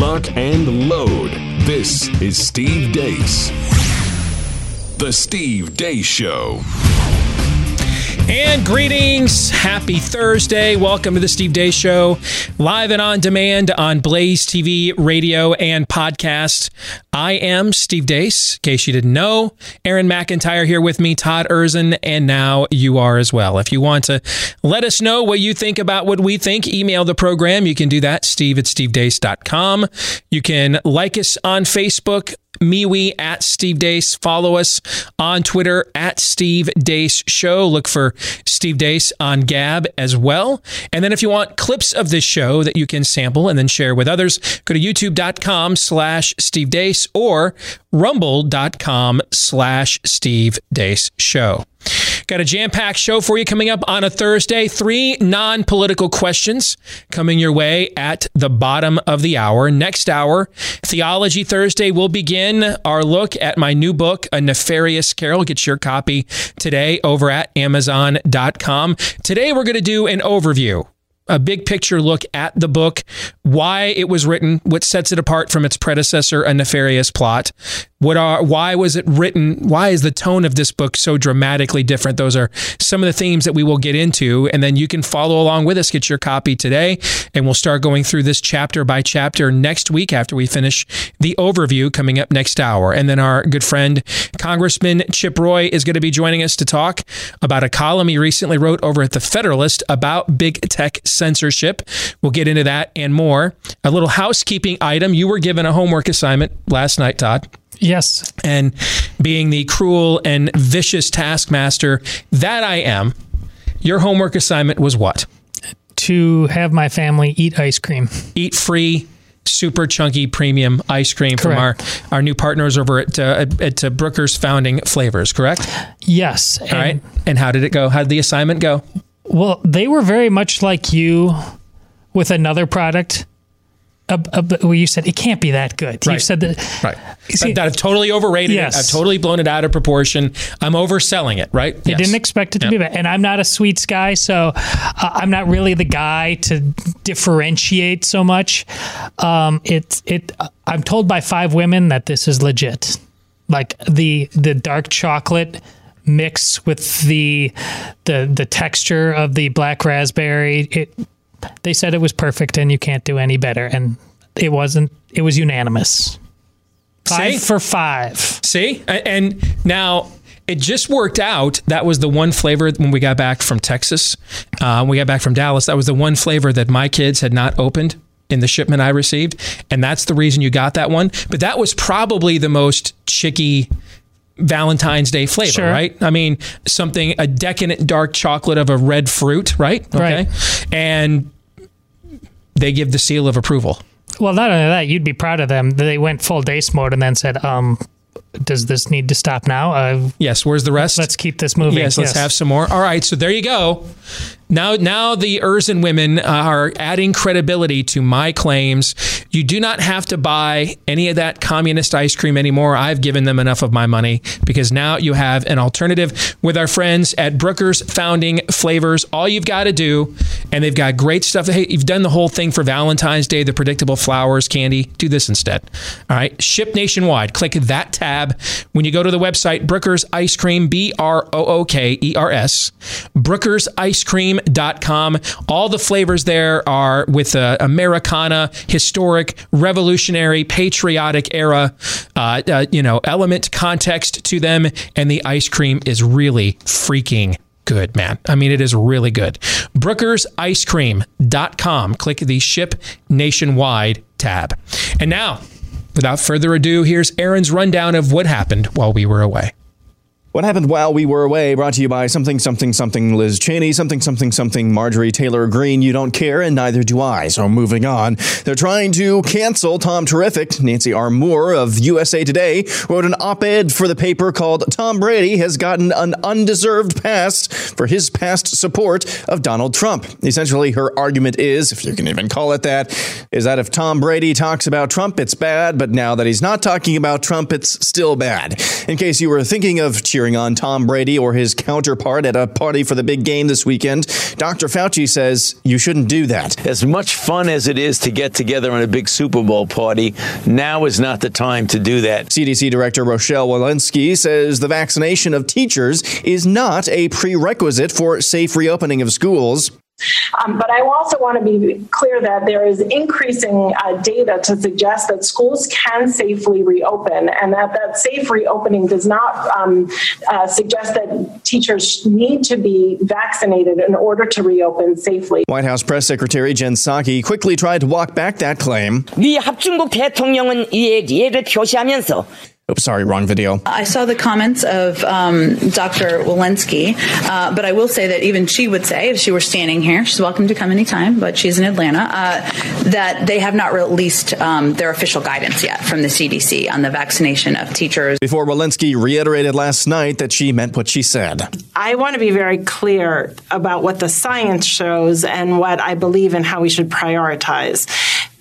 lock, and load. This is Steve Deace. The Steve Deace Show. And greetings. Happy Thursday. Welcome to the Steve Deace Show, live and on demand on Blaze TV, radio, and podcast. I am Steve Deace, in case you didn't know. Aaron McIntyre here with me, Todd Erzen, and now you are as well. If you want to let us know what you think about what we think, email the program. You can do that, steve at stevedeace.com. You can like us on Facebook, MeWe at Steve Deace. Follow us on Twitter at Steve Deace Show. Look for Steve Deace on Gab as well. And then if you want clips of this show that you can sample and then share with others, go to youtube.com slash Steve Deace or rumble.com slash Steve Deace Show. Got a jam packed show for you coming up on a Thursday. Three non political questions coming your way at the bottom of the hour. Next hour, Theology Thursday will begin our look at my new book, A Nefarious Carol. Get your copy today over at Amazon.com. Today, we're going to do an overview a big picture look at the book, why it was written, what sets it apart from its predecessor, A Nefarious Plot. What are why was it written? Why is the tone of this book so dramatically different? Those are some of the themes that we will get into, and then you can follow along with us. Get your copy today, and we'll start going through this chapter by chapter next week after we finish the overview coming up next hour. And then our good friend Congressman Chip Roy is going to be joining us to talk about a column he recently wrote over at the Federalist about big tech censorship. We'll get into that and more. A little housekeeping item: you were given a homework assignment last night, Todd. Yes. And being the cruel and vicious taskmaster that I am, your homework assignment was what? To have my family eat ice cream. Eat free, super chunky premium ice cream Correct. from our, our new partners over at, uh, at uh, Brooker's Founding Flavors, correct? Yes. All right. And how did it go? How did the assignment go? Well, they were very much like you with another product. Uh, uh, where you said it can't be that good. You said that. Right. See- that, that I've totally overrated Yes. it. I've totally blown it out of proportion. I'm overselling it, right? I didn't expect it to Yep. be bad. And I'm not a sweets guy, so uh, I'm not really the guy to differentiate so much. Um, it, it, I'm told by five women that this is legit. Like the the dark chocolate mixed with the the the texture of the black raspberry. It, they said it was perfect, and you can't do any better. And it wasn't. It was unanimous. Five See? for five. See? And now it just worked out. That was the one flavor when we got back from Texas. Uh, when we got back from Dallas. That was the one flavor that my kids had not opened in the shipment I received. And that's the reason you got that one. But that was probably the most chicky. Valentine's Day flavor, Sure. right? I mean, something a decadent dark chocolate of a red fruit, right? Okay. Right. And they give the seal of approval. Well, not only that, you'd be proud of them. They went full Deace mode and then said, um, does this need to stop now? Uh, Yes, where's the rest? let's keep this moving. Yes, let's have some more. All right, so there you go. Now, now the Erzen women are adding credibility to my claims. You do not have to buy any of that communist ice cream anymore. I've given them enough of my money because now you have an alternative with our friends at Brooker's Founding Flavors. All you've got to do, and they've got great stuff. Hey, you've done the whole thing for Valentine's Day, the predictable flowers, candy. Do this instead. All right, ship nationwide. Click that tab when you go to the website. Brooker's Ice Cream, B R O O K E R S. BrookersIceCream.com. All the flavors there are with uh, Americana, historic, revolutionary, patriotic era, uh, uh, you know, element, context to them, and the ice cream is really freaking good, man. I mean, it is really good. BrookersIceCream.com. Click the Ship Nationwide tab. And now, without further ado, here's Aaron's rundown of what happened while we were away. What happened while we were away? Brought to you by something, something, something Liz Cheney, something, something, something Marjorie Taylor Greene. You don't care, and neither do I. So moving on. They're trying to cancel Tom Terrific. Nancy Armour of USA Today wrote an op ed for the paper called Tom Brady Has Gotten an Undeserved Pass for His Past Support of Donald Trump. Essentially, her argument is, if you can even call it that, is that if Tom Brady talks about Trump, it's bad, but now that he's not talking about Trump, it's still bad. In case you were thinking of cheering on Tom Brady or his counterpart at a party for the big game this weekend. Dr. Fauci says you shouldn't do that. As much fun as it is to get together on a big Super Bowl party, now is not the time to do that. CDC Director Rochelle Walensky says the vaccination of teachers is not a prerequisite for safe reopening of schools. Um, but I also want to be clear that there is increasing uh, data to suggest that schools can safely reopen, and that that safe reopening does not um, uh, suggest that teachers need to be vaccinated in order to reopen safely. White House Press Secretary Jen Psaki quickly tried to walk back that claim. 미 합중국 대통령은 이에 예를 표시하면서 Oops, sorry, wrong video. I saw the comments of um, Dr. Walensky, uh, but I will say that even she would say, if she were standing here, she's welcome to come anytime, but she's in Atlanta, uh, that they have not released um, their official guidance yet from the CDC on the vaccination of teachers. Before Walensky reiterated last night that she meant what she said. I want to be very clear about what the science shows and what I believe in how we should prioritize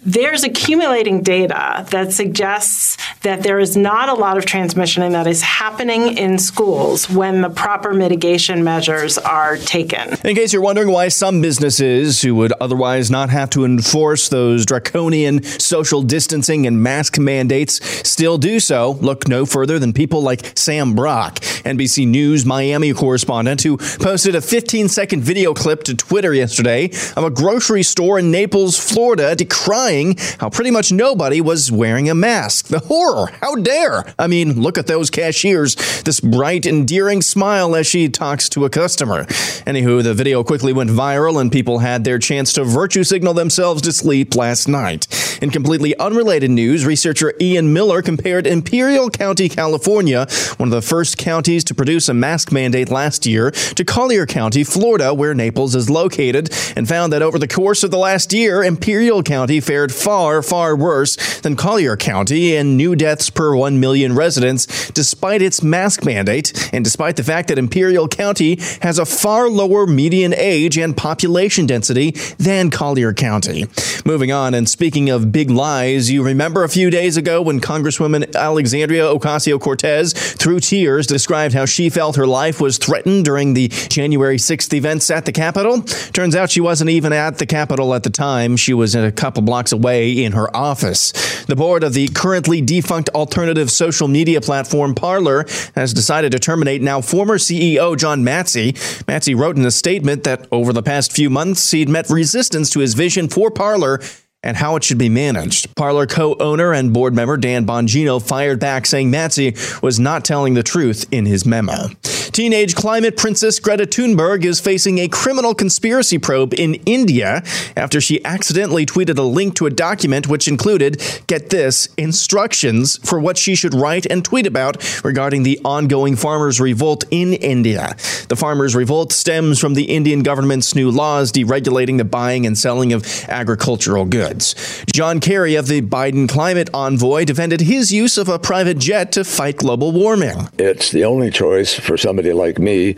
there's accumulating data that suggests that there is not a lot of transmission that is happening in schools when the proper mitigation measures are taken. In case you're wondering why some businesses who would otherwise not have to enforce those draconian social distancing and mask mandates still do so, look no further than people like Sam Brock, NBC News Miami correspondent, who posted a 15 second video clip to Twitter yesterday of a grocery store in Naples, Florida, decrying how pretty much nobody was wearing a mask. The horror! How dare! I mean, look at those cashiers, this bright, endearing smile as she talks to a customer. Anywho, the video quickly went viral and people had their chance to virtue signal themselves to sleep last night. In completely unrelated news, researcher Ian Miller compared Imperial County, California, one of the first counties to produce a mask mandate last year, to Collier County, Florida, where Naples is located, and found that over the course of the last year, Imperial County fared fared far, far worse than Collier County in new deaths per 1 million residents, despite its mask mandate, and despite the fact that Imperial County has a far lower median age and population density than Collier County. Moving on, and speaking of big lies, you remember a few days ago when Congresswoman Alexandria Ocasio Cortez, through tears, described how she felt her life was threatened during the January 6th events at the Capitol? Turns out she wasn't even at the Capitol at the time. She was in a couple blocks away in her office. The board of the currently defunct alternative social media platform Parler has decided to terminate now former CEO John Matze. Matze wrote in a statement that over the past few months he'd met resistance to his vision for Parler and how it should be managed. Parler co-owner and board member Dan Bongino fired back saying Matze was not telling the truth in his memo. Teenage climate princess Greta Thunberg is facing a criminal conspiracy probe in India after she accidentally tweeted a link to a document which included, get this, instructions for what she should write and tweet about regarding the ongoing farmers' revolt in India. The farmers' revolt stems from the Indian government's new laws deregulating the buying and selling of agricultural goods. John Kerry of the Biden climate envoy defended his use of a private jet to fight global warming. It's the only choice for somebody like me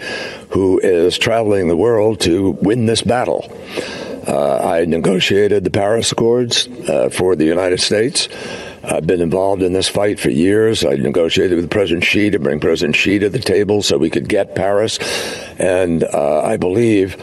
who is traveling the world to win this battle. Uh, I negotiated the Paris Accords uh, for the United States. I've been involved in this fight for years. I negotiated with President Xi to bring President Xi to the table so we could get Paris. And uh, I believe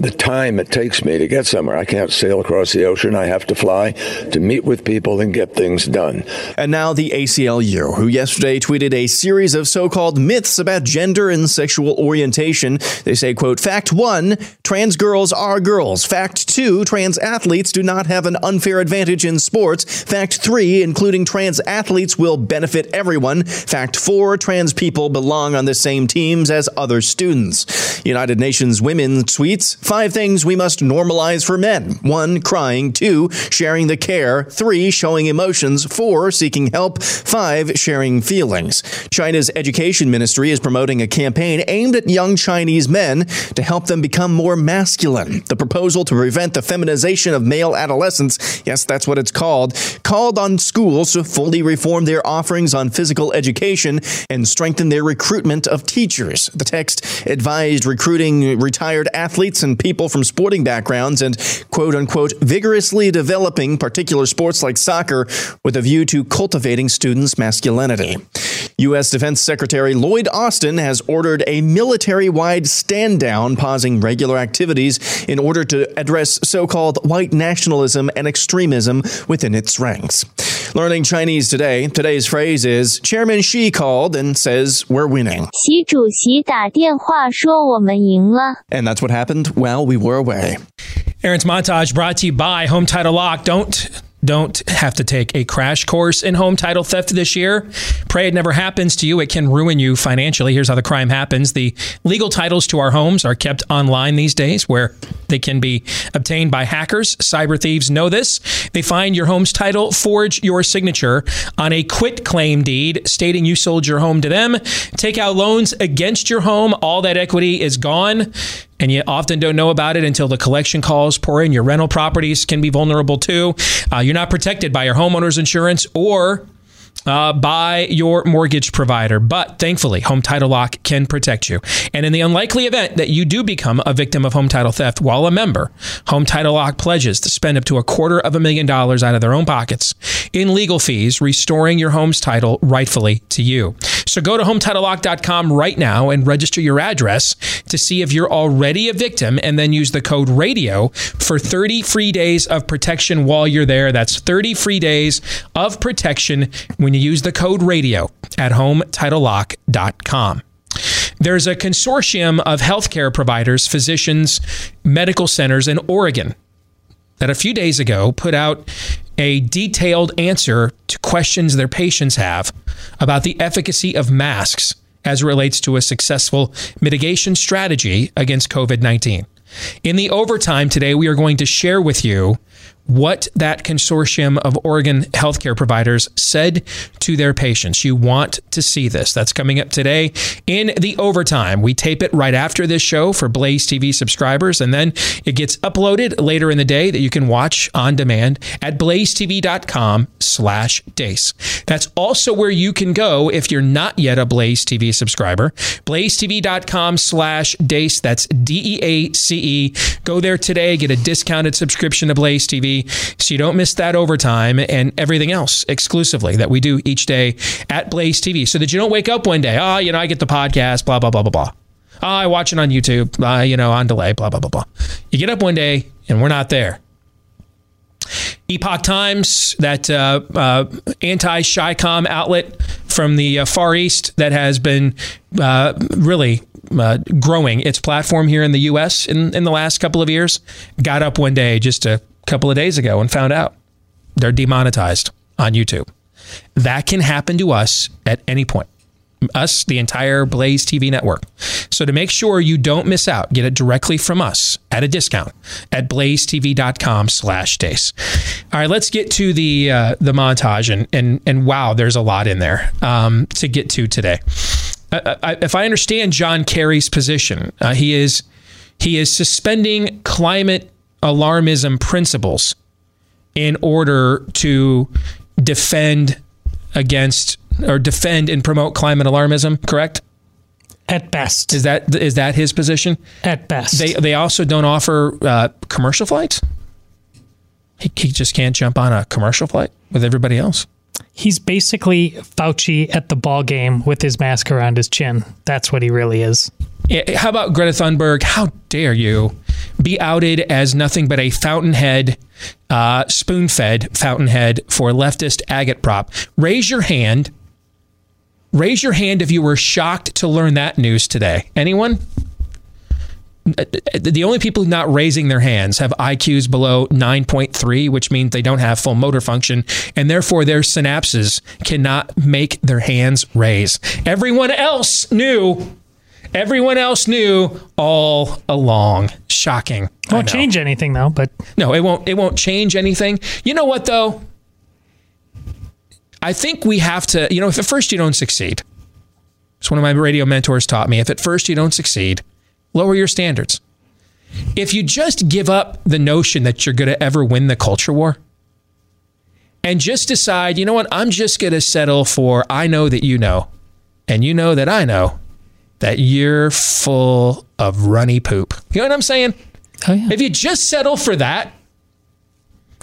the time it takes me to get somewhere. I can't sail across the ocean. I have to fly to meet with people and get things done. And now the ACLU, who yesterday tweeted a series of so-called myths about gender and sexual orientation. They say, quote, fact one, trans girls are girls. Fact two, trans athletes do not have an unfair advantage in sports. Fact three, including trans athletes will benefit everyone. Fact four, trans people belong on the same teams as other students. United Nations Women tweets, Five things we must normalize for men. One, crying. Two, sharing the care. Three, showing emotions. Four, seeking help. Five, sharing feelings. China's education ministry is promoting a campaign aimed at young Chinese men to help them become more masculine. The proposal to prevent the feminization of male adolescents, yes, that's what it's called, called on schools schools to fully reform their offerings on physical education and strengthen their recruitment of teachers. The text advised recruiting retired athletes and people from sporting backgrounds and quote unquote vigorously developing particular sports like soccer with a view to cultivating students' masculinity. U.S. Defense Secretary Lloyd Austin has ordered a military wide stand down, pausing regular activities in order to address so called white nationalism and extremism within its ranks. Learning Chinese today, today's phrase is Chairman Xi called and says, We're winning. 习主席打电话说我们赢了。 And that's what happened while we were away. Aaron's montage brought to you by Home Title Lock. Don't don't have to take a crash course in home title theft this year. Pray it never happens to you. It can ruin you financially. Here's how the crime happens. The legal titles to our homes are kept online these days where they can be obtained by hackers. Cyber thieves know this. They find your home's title, forge your signature on a quit claim deed stating you sold your home to them, take out loans against your home. All that equity is gone and you often don't know about it until the collection calls pour in. Your rental properties can be vulnerable too. Uh, you're not protected by your homeowner's insurance or uh, by your mortgage provider. But thankfully, Home Title Lock can protect you. And in the unlikely event that you do become a victim of home title theft while a member, Home Title Lock pledges to spend up to a quarter of a million dollars out of their own pockets in legal fees, restoring your home's title rightfully to you. So go to HometitleLock.com right now and register your address to see if you're already a victim and then use the code RADIO for 30 free days of protection while you're there. That's 30 free days of protection when you use the code RADIO at HometitleLock.com. There's a consortium of healthcare providers, physicians, medical centers in Oregon that a few days ago put out a detailed answer to questions their patients have about the efficacy of masks as relates to a successful mitigation strategy against COVID 19. In the overtime today, we are going to share with you what that consortium of Oregon healthcare providers said to their patients. You want to see this. That's coming up today in the overtime. We tape it right after this show for Blaze TV subscribers, and then it gets uploaded later in the day that you can watch on demand at blazetv.com slash deace. That's also where you can go if you're not yet a Blaze TV subscriber. blazetv.com slash deace. That's D-E-A-C-E. Go there today, get a discounted subscription to Blaze TV so you don't miss that overtime and everything else exclusively that we do each day at Blaze TV so that you don't wake up one day, oh, you know, I get the podcast, blah, blah, blah, blah, blah. Oh, I watch it on YouTube, uh, you know, on delay, blah, blah, blah, blah. You get up one day and we're not there. Epoch Times, that uh, uh, anti ChiCom outlet from the uh, Far East that has been uh, really uh, growing its platform here in the U.S. In, in the last couple of years, got up one day just couple of days ago and found out they're demonetized on YouTube. That can happen to us at any point. Us, the entire Blaze TV network. So to make sure you don't miss out, get it directly from us at a discount at blazetv.com slash deace. All right, let's get to the uh, the montage and and and wow, there's a lot in there um, to get to today. I, I, if I understand John Kerry's position, uh, he is he is suspending climate alarmism principles in order to defend against or defend and promote climate alarmism, correct? At best. Is that is that his position? At best. They they also don't offer uh, commercial flights. He, he just can't jump on a commercial flight with everybody else. He's basically Fauci at the ball game with his mask around his chin. That's what he really is. How about Greta Thunberg? How dare you be outed as nothing but a fountainhead, uh, spoon fed fountainhead for leftist agitprop? Raise your hand. Raise your hand if you were shocked to learn that news today. Anyone? The only people not raising their hands have IQs below 9.3, which means they don't have full motor function, and therefore their synapses cannot make their hands raise. Everyone else knew. Everyone else knew all along. Shocking. Won't change anything though, but No, it won't. It won't change anything. You know what though? I think we have to. You know, if at first you don't succeed, it's one of my radio mentors taught me. If at first you don't succeed, lower your standards. If you just give up the notion that you're going to ever win the culture war, and just decide, you know what, I'm just going to settle for I know that you know, and you know that I know that you're full of runny poop. You know what I'm saying? Oh, yeah. If you just settle for that,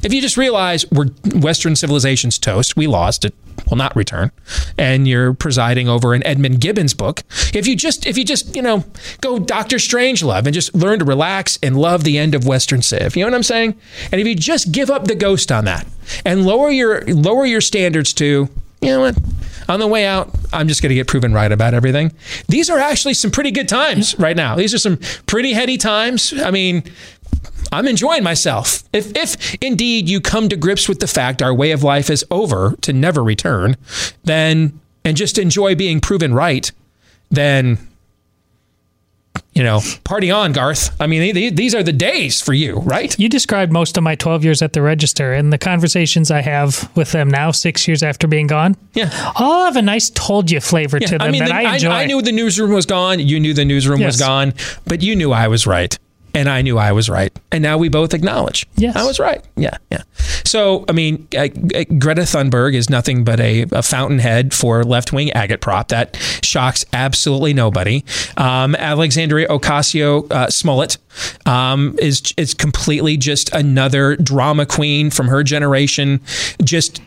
if you just realize we're Western civilization's toast, we lost it will not return, and you're presiding over an Edmund Gibbons book. If you just if you just you know go Doctor Strangelove and just learn to relax and love the end of Western Civ, you know what I'm saying? And if you just give up the ghost on that and lower your lower your standards to you know what on the way out, I'm just going to get proven right about everything. These are actually some pretty good times right now. These are some pretty heady times. I mean, I'm enjoying myself. If, if indeed you come to grips with the fact our way of life is over to never return, then, and just enjoy being proven right, then, you know, party on, Garth. I mean, these are the days for you, right? You described most of my 12 years at the register and the conversations I have with them now, six years after being gone. Yeah. All have a nice told you flavor Yeah, to them I mean, that the- I enjoy. I, knew the newsroom was gone. You knew the newsroom was gone, but you knew I was right. And I knew I was right. And now we both acknowledge. Yes. I was right. Yeah. Yeah. So, I mean, uh, Greta Thunberg is nothing but a, a fountainhead for left wing agitprop. That shocks absolutely nobody. Um, Alexandria Ocasio uh, Smollett um, is, is completely just another drama queen from her generation, just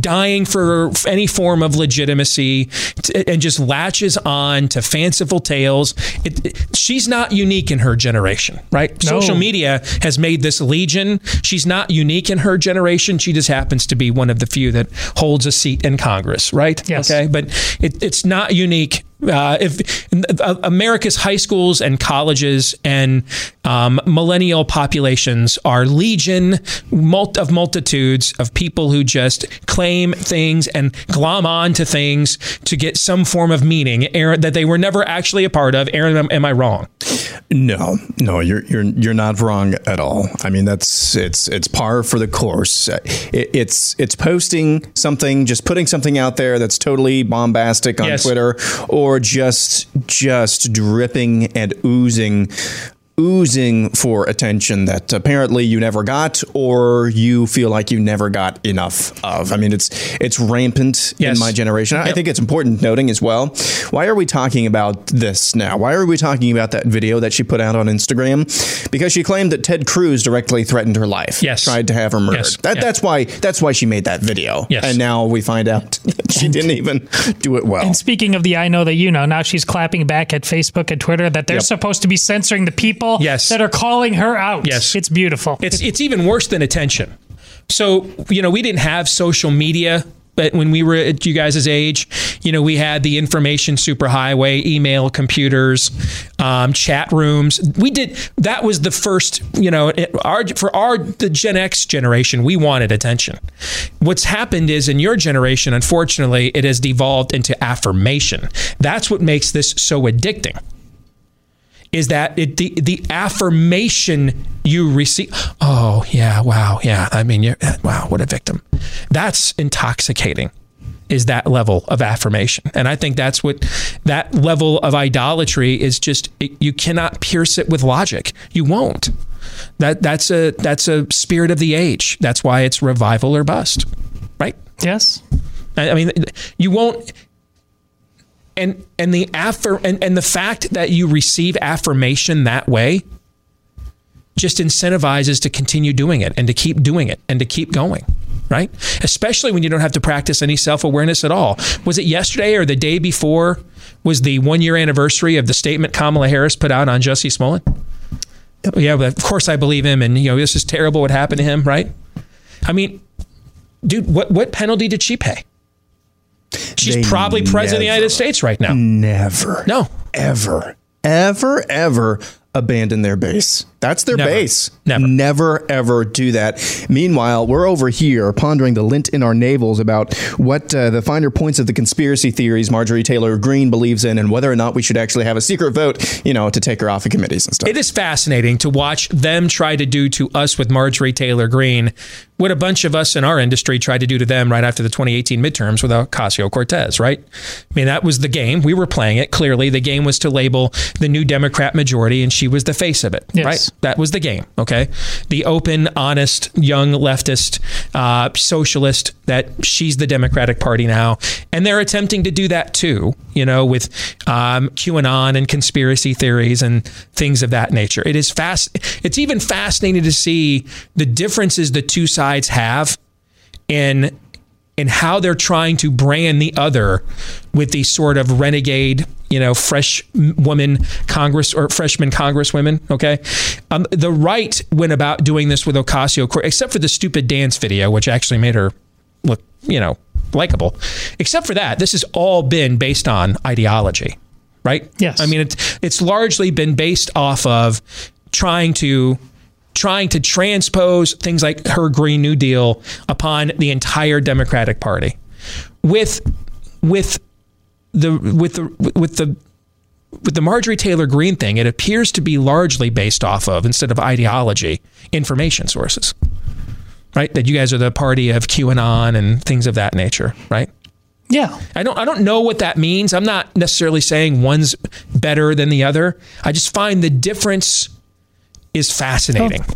dying for any form of legitimacy t- and just latches on to fanciful tales. It, it- she's not unique in her generation, right? No. Social media has made this legion. She's not unique in her generation. She just happens to be one of the few that holds a seat in Congress, right? Yes. Okay, but it, it's not unique. Uh, if uh, America's high schools and colleges and um, millennial populations are legion mul- of multitudes of people who just claim things and glom on to things to get some form of meaning Aaron, that they were never actually a part of. Aaron, am, am I wrong? No, no, you're you're you're not wrong at all. I mean, that's it's it's par for the course. Uh, It, it's it's posting something, just putting something out there that's totally bombastic on Yes. Twitter, or just just dripping and oozing. Oozing for attention that apparently you never got, or you feel like you never got enough of. I mean, it's it's rampant Yes. in my generation. I Yep. think it's important noting as well. Why are we talking about this now? Why are we talking about that video that she put out on Instagram? Because she claimed that Ted Cruz directly threatened her life. Yes. tried to have her murdered. Yes. That. That's why. That's why she made that video. Yes. and now we find out she didn't even do it well. And speaking of the I know that you know, now she's clapping back at Facebook and Twitter that they're Yep. supposed to be censoring the people Yes. that are calling her out. Yes. It's beautiful. It's it's even worse than attention. So you know we didn't have social media. But when we were at you guys' age, you know, we had the information superhighway, email, computers, um, chat rooms. We did that was the first, you know, our for our the Gen X generation, we wanted attention. What's happened is in your generation, unfortunately, it has devolved into affirmation. That's what makes this so addicting is that it, the the affirmation you receive. Oh yeah, wow, yeah. I mean, you're, eh, wow, what a victim. That's intoxicating. Is that level of affirmation, and I think that's what that level of idolatry is. Just it, you cannot pierce it with logic. You won't. That that's a that's a spirit of the age. That's why it's revival or bust, right? yes. I I mean, you won't. And and the affir- and, and the fact that you receive affirmation that way just incentivizes to continue doing it and to keep doing it and to keep going. Right? Especially when you don't have to practice any self awareness at all. Was it yesterday or the day before was the one year anniversary of the statement Kamala Harris put out on Jussie Smollett? Yeah, but of course I believe him and you know this is terrible what happened to him, right? I mean, dude, what what penalty did she pay? She's They probably president of the United States right now. Never. No. Ever. Ever. Ever abandon their base. That's their Never. base. Never. Never ever do that. Meanwhile, we're over here pondering the lint in our navels about what uh, the finer points of the conspiracy theories Marjorie Taylor Greene believes in and whether or not we should actually have a secret vote, you know, to take her off of committees and stuff. It is fascinating to watch them try to do to us with Marjorie Taylor Greene what a bunch of us in our industry tried to do to them right after the 2018 midterms with Ocasio Cortez, right? I mean, that was the game. We were playing it. Clearly, the game was to label the new Democrat majority, and she was the face of it, Yes. right? That was the game. Okay, the open, honest, young leftist, uh, socialist. That she's the Democratic Party now, and they're attempting to do that too. You know, with um, QAnon and conspiracy theories and things of that nature. It is fast. It's even fascinating to see the differences the two sides have in in how they're trying to brand the other with these sort of renegade, you know, fresh woman Congress or freshman Congresswomen. Okay, um, the right went about doing this with Ocasio, except for the stupid dance video, which actually made her look, you know, likable. Except for that, this has all been based on ideology, right? Yes. I mean, it's it's largely been based off of trying to trying to transpose things like her Green New Deal upon the entire Democratic Party. With with the with the with the with the Marjorie Taylor Greene thing, it appears to be largely based off of, instead of ideology, information sources. Right? That you guys are the party of QAnon and things of that nature, right? Yeah. I don't I don't know what that means. I'm not necessarily saying one's better than the other. I just find the difference is fascinating. Oh.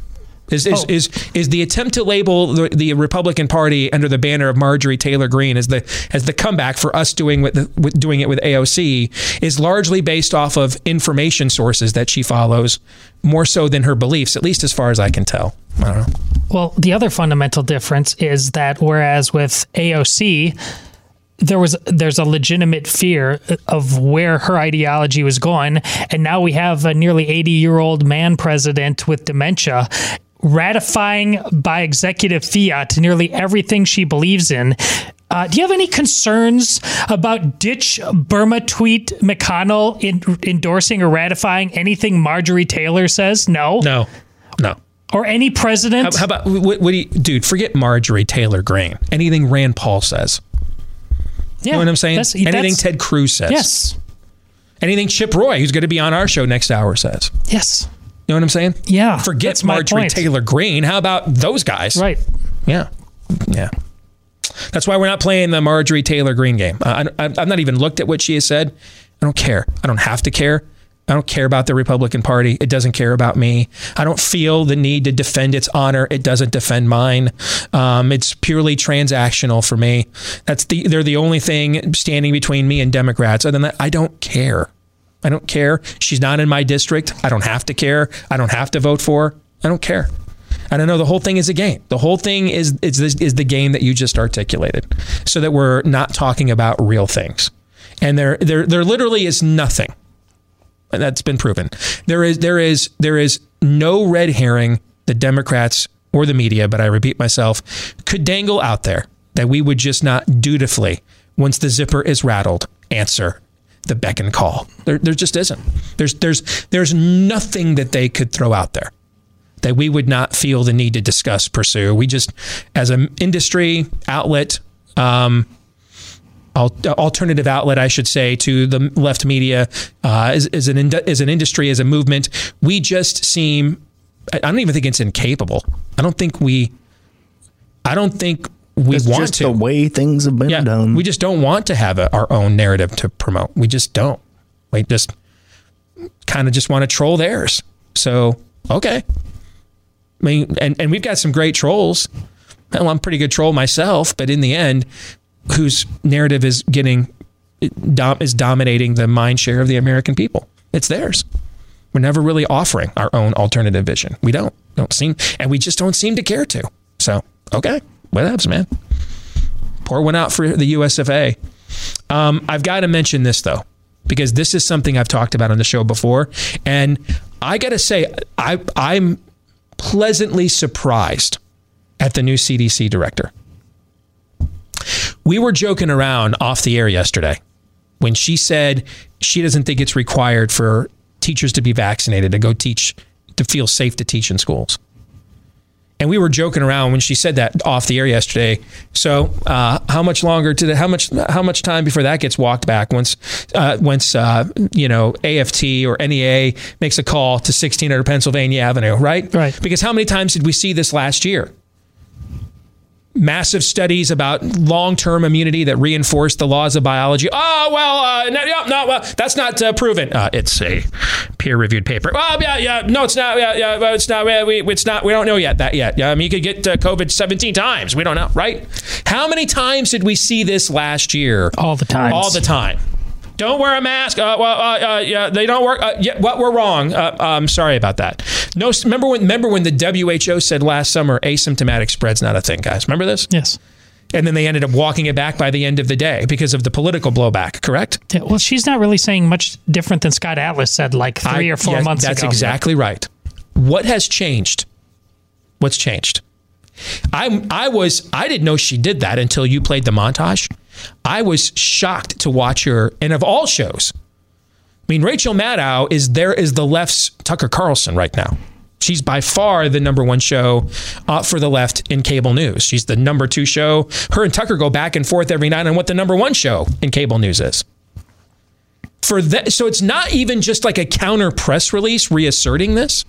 Is, is, oh. is, is the attempt to label the, the, Republican Party under the banner of Marjorie Taylor Greene as the as the comeback for us doing with, the, with doing it with AOC is largely based off of information sources that she follows more so than her beliefs, at least as far as I can tell. I don't know. Well, the other fundamental difference is that whereas with AOC, there was there's a legitimate fear of where her ideology was going and now we have a nearly 80 year old man president with dementia ratifying by executive fiat nearly everything she believes in uh, do you have any concerns about ditch Burma tweet McConnell in, endorsing or ratifying anything Marjorie Taylor says? No. No. No. Or any president? How, how about what, what do you, dude? Forget Marjorie Taylor Greene. Anything Rand Paul says. Yeah, you know what I'm saying? That's, Anything that's, Ted Cruz says. Yes. Anything Chip Roy, who's going to be on our show next hour, says. Yes. You know what I'm saying? Yeah. Forget Marjorie Taylor Greene. How about those guys? Right. Yeah. Yeah. That's why we're not playing the Marjorie Taylor Greene game. I, I, I've not even looked at what she has said. I don't care. I don't have to care. I don't care about the Republican Party. It doesn't care about me. I don't feel the need to defend its honor. It doesn't defend mine. Um, it's purely transactional for me. That's the they're the only thing standing between me and Democrats. Other than that, I don't care. I don't care. She's not in my district. I don't have to care. I don't have to vote for. Her. I don't care. I don't know. The whole thing is a game. The whole thing is is is the game that you just articulated, so that we're not talking about real things. And there there there literally is nothing that's been proven. There is there is there is no red herring the Democrats or the media, but I repeat myself, could dangle out there that we would just not dutifully, once the zipper is rattled, answer the beck and call. There, there just isn't. There's there's there's nothing that they could throw out there that we would not feel the need to discuss, pursue. We just, as an industry outlet, um, alternative outlet, I should say, to the left media uh, as, as, an as an industry, as a movement. We just seem. I don't even think it's incapable. I don't think we. I don't think we it's want just to. The way things have been yeah, done. We just don't want to have a, our own narrative to promote. We just don't. We just kind of just want to troll theirs. So okay. I mean, and, and we've got some great trolls. Well, I'm a pretty good troll myself, but in the end, whose narrative is getting is dominating the mind share of the American people. It's theirs. We're never really offering our own alternative vision. We don't don't seem, and we just don't seem to care to. So okay, what happens, man? Pour one out for the USFA. Um, I've got to mention this though, because this is something I've talked about on the show before, and I got to say, I I'm pleasantly surprised at the new CDC director. We were joking around off the air yesterday when she said she doesn't think it's required for teachers to be vaccinated to go teach, to feel safe to teach in schools. And we were joking around when she said that off the air yesterday. So, uh, how much longer to the, how much how much time before that gets walked back? Once uh, once uh, you know AFT or NEA makes a call to 1600 Pennsylvania Avenue, right? Right. Because how many times did we see this last year? Massive studies about long-term immunity that reinforce the laws of biology. Oh well, uh, no, no, well, that's not uh, proven. Uh, it's a peer-reviewed paper. Well, yeah, yeah, no, it's not. Yeah, yeah, well, it's not. Yeah, we, it's not. We don't know yet that yet. Yeah, I mean, you could get uh, COVID 17 times. We don't know, right? How many times did we see this last year? All the time. All the time. Don't wear a mask. Uh, well, uh, uh, yeah, they don't work. Uh, yeah, what we're wrong. Uh, I'm sorry about that. No, remember when? Remember when the WHO said last summer asymptomatic spread's not a thing, guys. Remember this? Yes. And then they ended up walking it back by the end of the day because of the political blowback. Correct? Yeah, well, she's not really saying much different than Scott Atlas said like three I- or four yes, months That's ago. That's exactly right. What has changed? What's changed? I I was I didn't know she did that until you played the montage. I was shocked to watch her, and of all shows, I mean Rachel Maddow is there is the left's Tucker Carlson right now. She's by far the number one show uh, for the left in cable news. She's the number two show. Her and Tucker go back and forth every night on what the number one show in cable news is for that so it's not even just like a counter press release reasserting this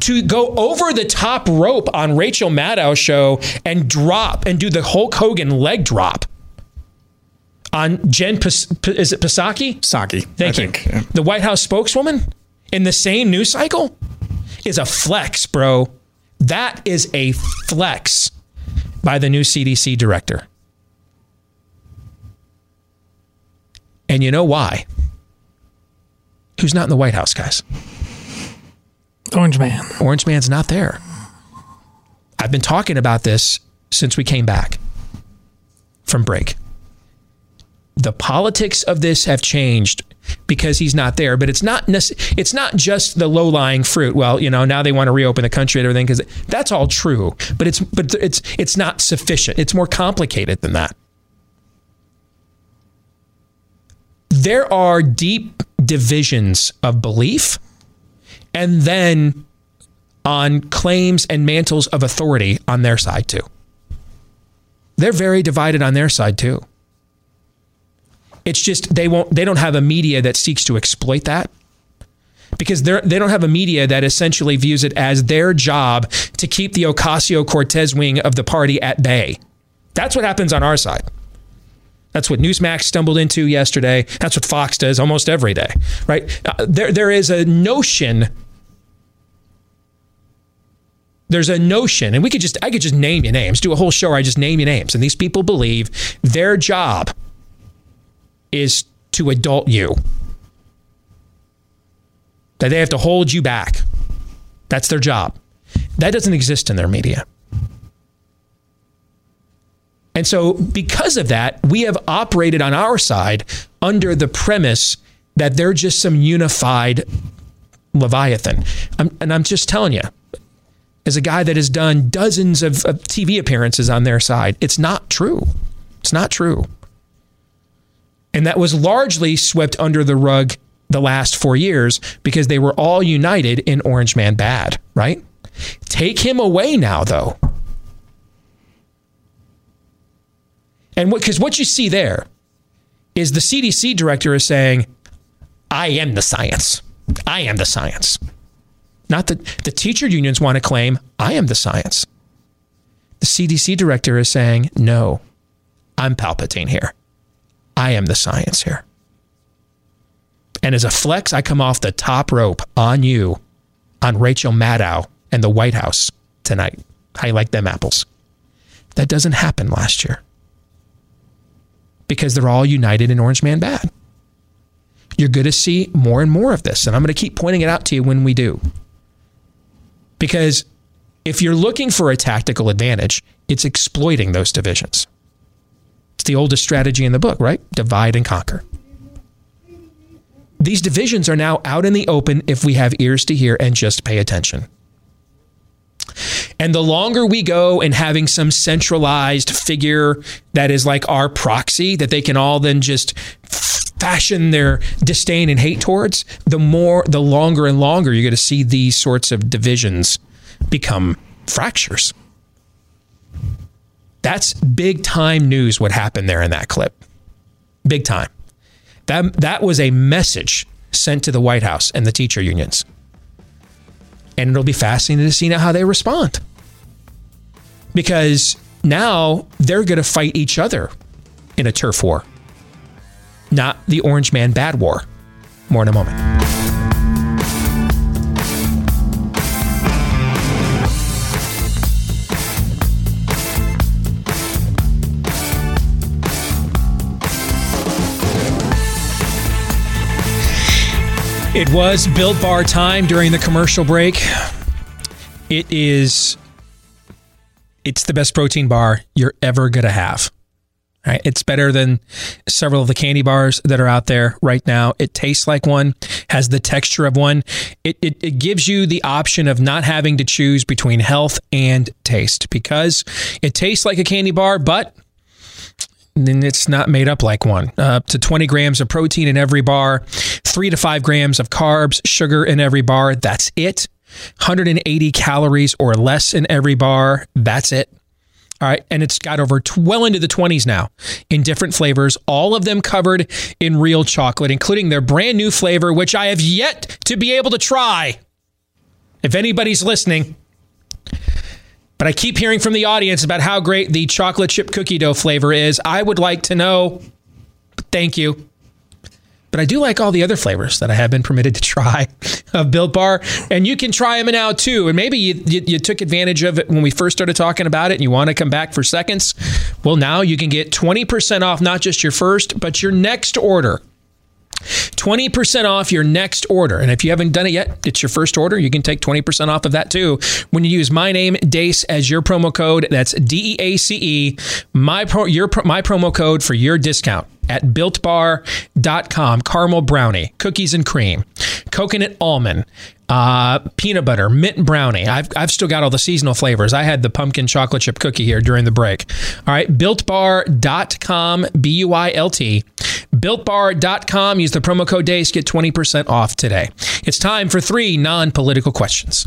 to go over the top rope on Rachel Maddow's show and drop and do the Hulk Hogan leg drop on Jen Pas- P- is it Psaki? Saki. Thank I you. think, yeah. The White House spokeswoman in the same news cycle is a flex, bro. That is a flex by the new CDC director. And you know why? Who's not in the White House, guys? Orange Man. Orange Man's not there. I've been talking about this since we came back from break. The politics of this have changed because he's not there, but it's not nece- it's not just the low-lying fruit. Well, you know, now they want to reopen the country and everything cuz that's all true, but it's but it's it's not sufficient. It's more complicated than that. There are deep divisions of belief and then on claims and mantles of authority on their side too. They're very divided on their side too. It's just they won't they don't have a media that seeks to exploit that. Because they're, they don't have a media that essentially views it as their job to keep the Ocasio Cortez wing of the party at bay. That's what happens on our side. That's what Newsmax stumbled into yesterday. That's what Fox does almost every day, right? Uh, there, there is a notion. There's a notion, and we could just, I could just name you names, do a whole show where I just name you names. And these people believe their job is to adult you, that they have to hold you back. That's their job. That doesn't exist in their media. And so, because of that, we have operated on our side under the premise that they're just some unified Leviathan. I'm, and I'm just telling you, as a guy that has done dozens of, of TV appearances on their side, it's not true. It's not true. And that was largely swept under the rug the last four years because they were all united in Orange Man Bad, right? Take him away now, though. And what because what you see there is the CDC director is saying, I am the science. I am the science. Not that the teacher unions want to claim, I am the science. The CDC director is saying, no, I'm Palpatine here. I am the science here. And as a flex, I come off the top rope on you, on Rachel Maddow and the White House tonight. You like them apples? That doesn't happen last year because they're all united in Orange Man Bad. You're going to see more and more of this. And I'm going to keep pointing it out to you when we do. Because if you're looking for a tactical advantage, it's exploiting those divisions. It's the oldest strategy in the book, right? Divide and conquer. These divisions are now out in the open if we have ears to hear and just pay attention. And the longer we go in having some centralized figure that is like our proxy that they can all then just fashion their disdain and hate towards, the more, the longer and longer you're going to see these sorts of divisions become fractures. That's big time news what happened there in that clip. Big time. That, that was a message sent to the White House and the teacher unions. And it'll be fascinating to see now how they respond. because now they're going to fight each other in a turf war, not the Orange Man Bad War. More in a moment. It was Built Bar time during the commercial break. It is it's the best protein bar you're ever going to have. Right? It's better than several of the candy bars that are out there right now. It tastes like one, has the texture of one. It, it, it gives you the option of not having to choose between health and taste because it tastes like a candy bar, but then it's not made up like one. Uh, up to 20 grams of protein in every bar, three to five grams of carbs, sugar in every bar. That's it. 180 calories or less in every bar. That's it. All right. And it's got over t- well into the 20s now in different flavors, all of them covered in real chocolate, including their brand new flavor, which I have yet to be able to try. If anybody's listening, but I keep hearing from the audience about how great the chocolate chip cookie dough flavor is. I would like to know. Thank you. But I do like all the other flavors that I have been permitted to try of Built Bar, and you can try them now too. And maybe you, you, you took advantage of it when we first started talking about it, and you want to come back for seconds. Well, now you can get twenty percent off not just your first, but your next order. 20% off your next order. And if you haven't done it yet, it's your first order. You can take 20% off of that too when you use my name, Deace, as your promo code. That's D E A C E, my, promo code for your discount at builtbar.com. Caramel brownie, cookies and cream, coconut almond, uh, peanut butter, mint brownie. I've, I've still got all the seasonal flavors. I had the pumpkin chocolate chip cookie here during the break. All right, builtbar.com, B U I L T. Builtbar.com. Use the promo code DEACE. Get 20% off today. It's time for three non political questions.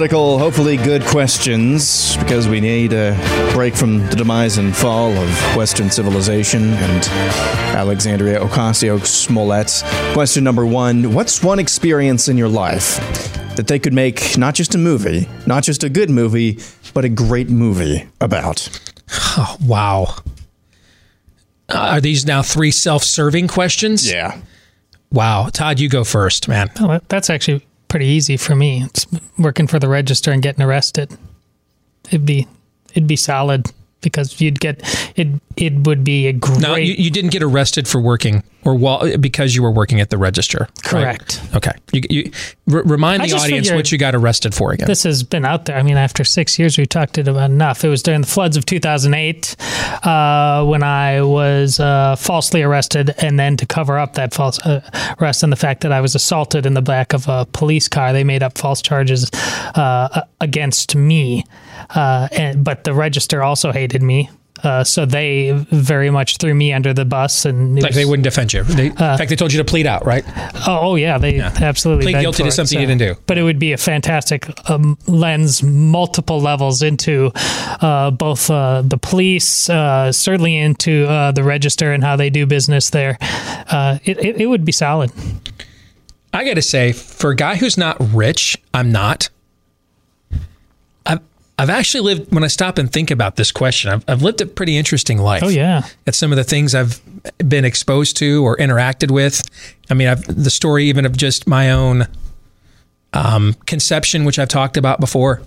hopefully good questions because we need a break from the demise and fall of Western civilization and Alexandria Ocasio Smollett. Question number one What's one experience in your life that they could make not just a movie, not just a good movie, but a great movie about? Oh, wow. Uh, are these now three self serving questions? Yeah. Wow. Todd, you go first, man. Oh, that's actually pretty easy for me. It's working for the register and getting arrested. It'd be it'd be solid because you'd get it. It would be a great. No, you, you didn't get arrested for working or while, because you were working at the register. right? Correct. Okay. You, you r- remind I the audience what you got arrested for again. This has been out there. I mean, after six years, we talked it about enough. It was during the floods of 2008 uh, when I was uh, falsely arrested, and then to cover up that false uh, arrest and the fact that I was assaulted in the back of a police car, they made up false charges uh, against me. Uh, and, but the register also hated me. Uh, so they very much threw me under the bus, and like was- they wouldn't defend you. They, in fact, they told you to plead out, right? Oh, oh yeah, they absolutely Plead guilty to it, something you didn't do. But it would be a fantastic um, lens, multiple levels into uh, both uh, the police, uh, certainly into uh, the register and how they do business there. Uh, it, it, it would be solid. I got to say, for a guy who's not rich, I'm not. I've actually lived. When I stop and think about this question, I've, I've lived a pretty interesting life. Oh yeah, at some of the things I've been exposed to or interacted with. I mean, I've the story even of just my own um, conception, which I've talked about before.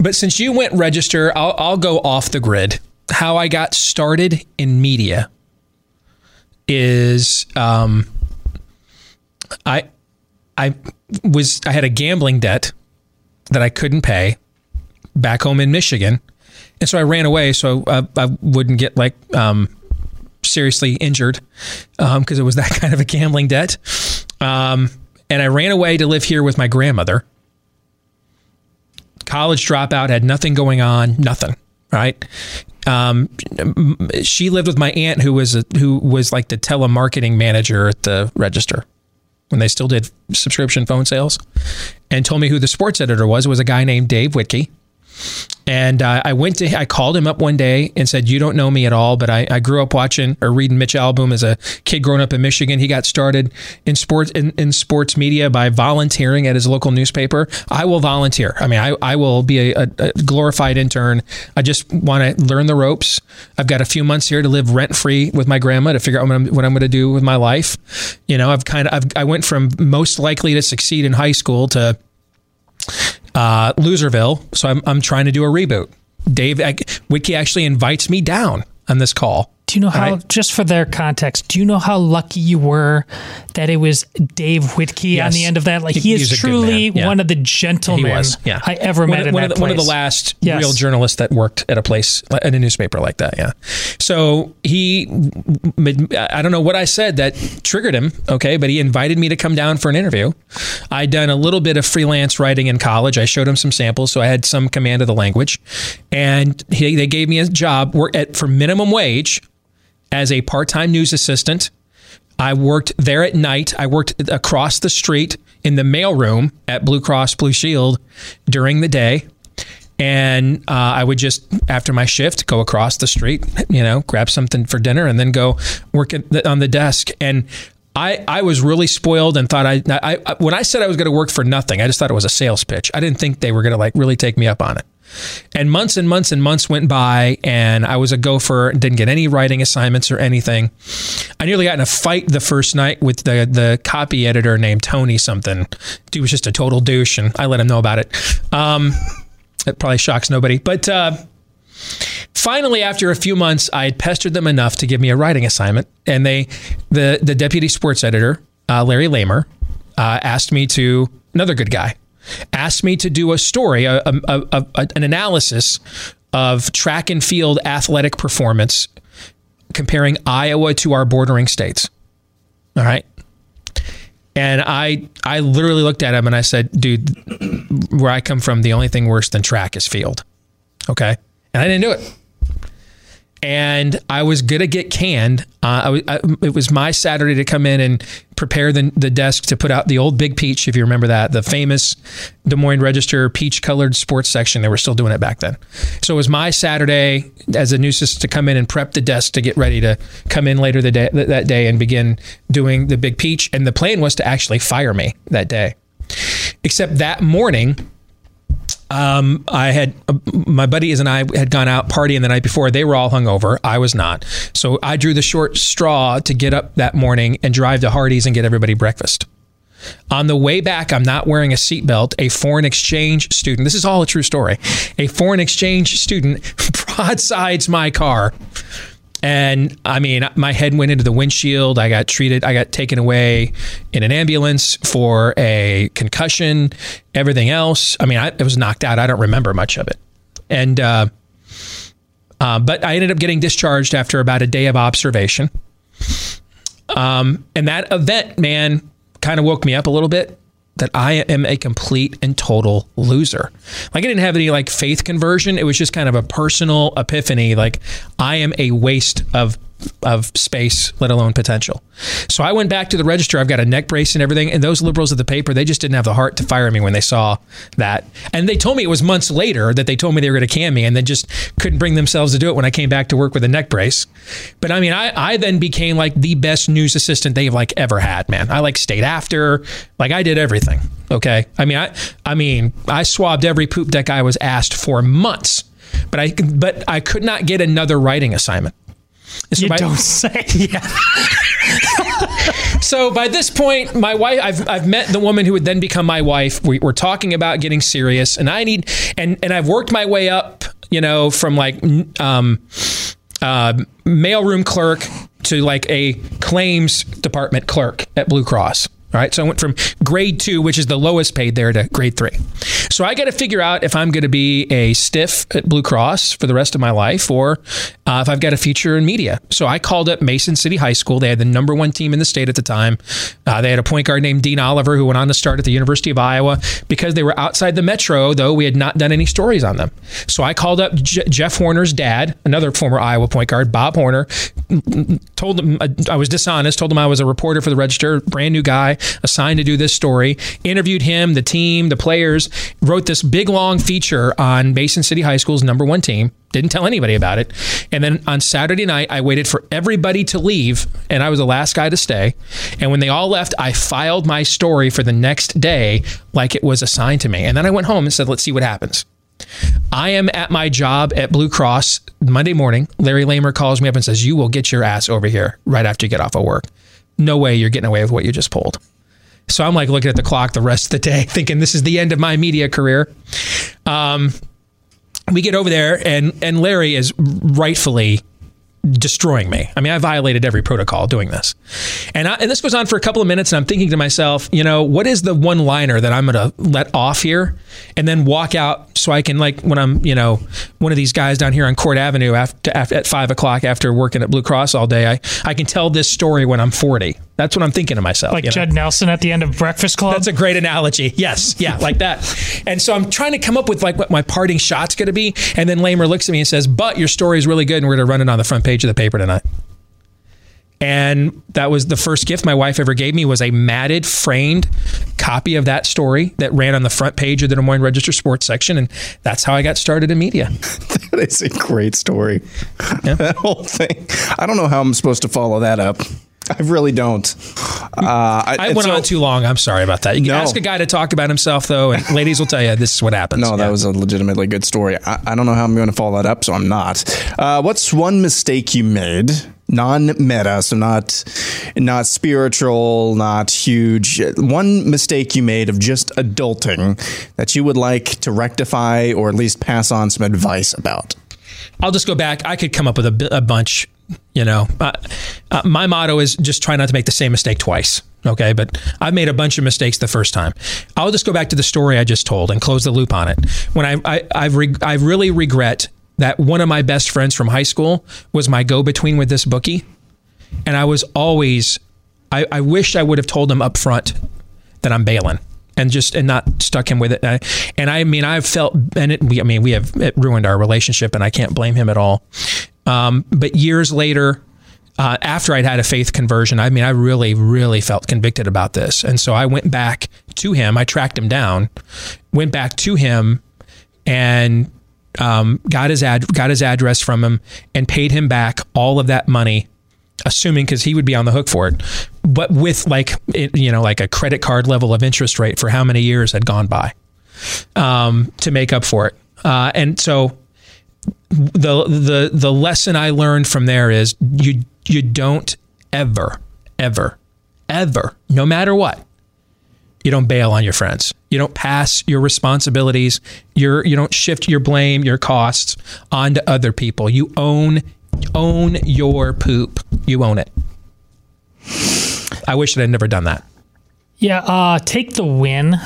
But since you went register, I'll, I'll go off the grid. How I got started in media is um, I I was I had a gambling debt that I couldn't pay back home in Michigan, and so I ran away so I, I wouldn't get like um, seriously injured because it was that kind of a gambling debt. Um, and I ran away to live here with my grandmother. College dropout, had nothing going on, nothing. right? Um, she lived with my aunt, who was a, who was like the telemarketing manager at the register when they still did subscription phone sales, and told me who the sports editor was. It was a guy named Dave Witke. And uh, I went to, I called him up one day and said, "You don't know me at all, but I, I grew up watching or reading Mitch Albom as a kid growing up in Michigan. He got started in sports in, in sports media by volunteering at his local newspaper. I will volunteer. I mean, I, I will be a, a glorified intern. I just want to learn the ropes. I've got a few months here to live rent free with my grandma to figure out what I'm, what I'm going to do with my life. You know, I've kind of I've, I went from most likely to succeed in high school to uh, Loserville. So I'm, I'm trying to do a reboot. Dave Witke actually invites me down on this call. Do you know how, right? just for their context, do you know how lucky you were that it was Dave Witke yes. on the end of that? Like, he, he is truly yeah. one of the gentlemen yeah. I ever one met of, one, of the, one of the last yes. real journalists that worked at a place, uh, in a newspaper like that. Yeah. So he, I don't know what I said that triggered him, okay, but he invited me to come down for an interview. I'd done a little bit of freelance writing in college. I showed him some samples, so I had some command of the language. And he, they gave me a job work at, for minimum wage as a part time news assistant. I worked there at night. I worked across the street in the mailroom at Blue Cross Blue Shield during the day. And uh, I would just, after my shift, go across the street, you know, grab something for dinner and then go work the, on the desk. And I, I was really spoiled and thought I, I, I when I said I was going to work for nothing, I just thought it was a sales pitch. I didn't think they were going to like really take me up on it. And months and months and months went by, and I was a gopher, didn't get any writing assignments or anything. I nearly got in a fight the first night with the the copy editor named Tony something. Dude was just a total douche, and I let him know about it. Um, it probably shocks nobody, but. Uh, finally, after a few months, I had pestered them enough to give me a writing assignment, and they, the the deputy sports editor, uh, Larry Lamer, uh, asked me to another good guy, asked me to do a story, a, a, a, an analysis of track and field athletic performance comparing Iowa to our bordering states. All right. And I I literally looked at him and I said, dude, where I come from, the only thing worse than track is field. Okay. And I didn't do it and I was gonna get canned. Uh, I, I, it was my Saturday to come in and prepare the, the desk to put out the old Big Peach, if you remember that, the famous Des Moines Register peach colored sports section. They were still doing it back then. So it was my Saturday as a news to come in and prep the desk to get ready to come in later the day, that day and begin doing the Big Peach. And the plan was to actually fire me that day. Except that morning, um, I had uh, my buddies and I had gone out partying the night before. They were all hungover. I was not. So I drew the short straw to get up that morning and drive to Hardee's and get everybody breakfast. On the way back, I'm not wearing a seatbelt. A foreign exchange student, this is all a true story. A foreign exchange student broadsides my car and I mean, my head went into the windshield. I got treated, I got taken away in an ambulance for a concussion, everything else. I mean, I, was knocked out. I don't remember much of it. And, uh, uh, but I ended up getting discharged after about a day of observation. Um, and that event, man, kind of woke me up a little bit that I am a complete and total loser. Like I didn't have any like faith conversion. It was just kind of a personal epiphany. Like I am a waste of of space, let alone potential. So I went back to the register. I've got a neck brace and everything. And those liberals at the paper, they just didn't have the heart to fire me when they saw that. And they told me it was months later that they told me they were going to can me and then just couldn't bring themselves to do it when I came back to work with a neck brace. But I mean, I, I then became like the best news assistant they've like ever had, man. I like stayed after, like I did everything. Okay. I mean, I, I mean, I swabbed every poop deck I was asked for months, but I, but I could not get another writing assignment. So you by, don't say. Yeah. so by this point, my wife, I've, I've met the woman who would then become my wife. We, are talking about getting serious, and I need, and and I've worked my way up, you know, from like um, uh, mailroom clerk to like a claims department clerk at Blue Cross. All right. So I went from grade two, which is the lowest paid there, to grade three. So I got to figure out if I'm going to be a stiff at Blue Cross for the rest of my life or uh, if I've got a future in media. So I called up Mason City High School. They had the number one team in the state at the time. Uh, they had a point guard named Dean Oliver who went on to start at the University of Iowa. Because they were outside the metro, though, we had not done any stories on them. So I called up J- Jeff Horner's dad, another former Iowa point guard, Bob Horner. Told him I was dishonest. Told him I was a reporter for the Register, brand new guy assigned to do this story. Interviewed him, the team, the players. Wrote this big long feature on Mason City High School's number one team. Didn't tell anybody about it. And then on Saturday night, I waited for everybody to leave, and I was the last guy to stay. And when they all left, I filed my story for the next day like it was assigned to me. And then I went home and said, let's see what happens. I am at my job at Blue Cross Monday morning. Larry Lamer calls me up and says, You will get your ass over here right after you get off of work. No way you're getting away with what you just pulled. So I'm like looking at the clock the rest of the day, thinking this is the end of my media career. Um, we get over there, and and Larry is rightfully destroying me. I mean, I violated every protocol doing this. And, I, and this goes on for a couple of minutes, and I'm thinking to myself, you know, what is the one liner that I'm going to let off here and then walk out so I can, like, when I'm, you know, one of these guys down here on Court Avenue after, after, at five o'clock after working at Blue Cross all day, I, I can tell this story when I'm 40. That's what I'm thinking to myself. Like you know? Judd Nelson at the end of Breakfast Club. That's a great analogy. Yes, yeah, like that. And so I'm trying to come up with like what my parting shot's going to be, and then Lamer looks at me and says, "But your story is really good, and we're going to run it on the front page of the paper tonight." And that was the first gift my wife ever gave me was a matted, framed copy of that story that ran on the front page of the Des Moines Register Sports section, and that's how I got started in media. that is a great story. that whole thing. I don't know how I'm supposed to follow that up. I really don't. Uh, I, I went so, on too long. I'm sorry about that. You can no. ask a guy to talk about himself, though, and ladies will tell you this is what happens. No, that yeah. was a legitimately good story. I, I, don't know how I'm going to follow that up, so I'm not. Uh, what's one mistake you made? Non-meta, so not not spiritual, not huge. One mistake you made of just adulting that you would like to rectify or at least pass on some advice about. I'll just go back. I could come up with a, a bunch you know, uh, uh, my motto is just try not to make the same mistake twice. Okay, but I've made a bunch of mistakes the first time. I'll just go back to the story I just told and close the loop on it. When I I I've re- I really regret that one of my best friends from high school was my go between with this bookie, and I was always I, I wish I would have told him up front that I'm bailing and just and not stuck him with it. And I, mean, I've felt and it, we, I mean, we have it ruined our relationship, and I can't blame him at all. Um, but years later, uh, after I'd had a faith conversion, I mean, I really, really felt convicted about this. And so I went back to him. I tracked him down, went back to him, and um, got his ad- got his address from him, and paid him back all of that money, assuming because he would be on the hook for it, but with like you know like a credit card level of interest rate for how many years had gone by um, to make up for it. Uh, and so the the the lesson I learned from there is you you don't ever ever ever no matter what you don't bail on your friends. You don't pass your responsibilities. Your you don't shift your blame your costs onto other people. You own own your poop. You own it. I wish that I'd never done that. Yeah uh, take the win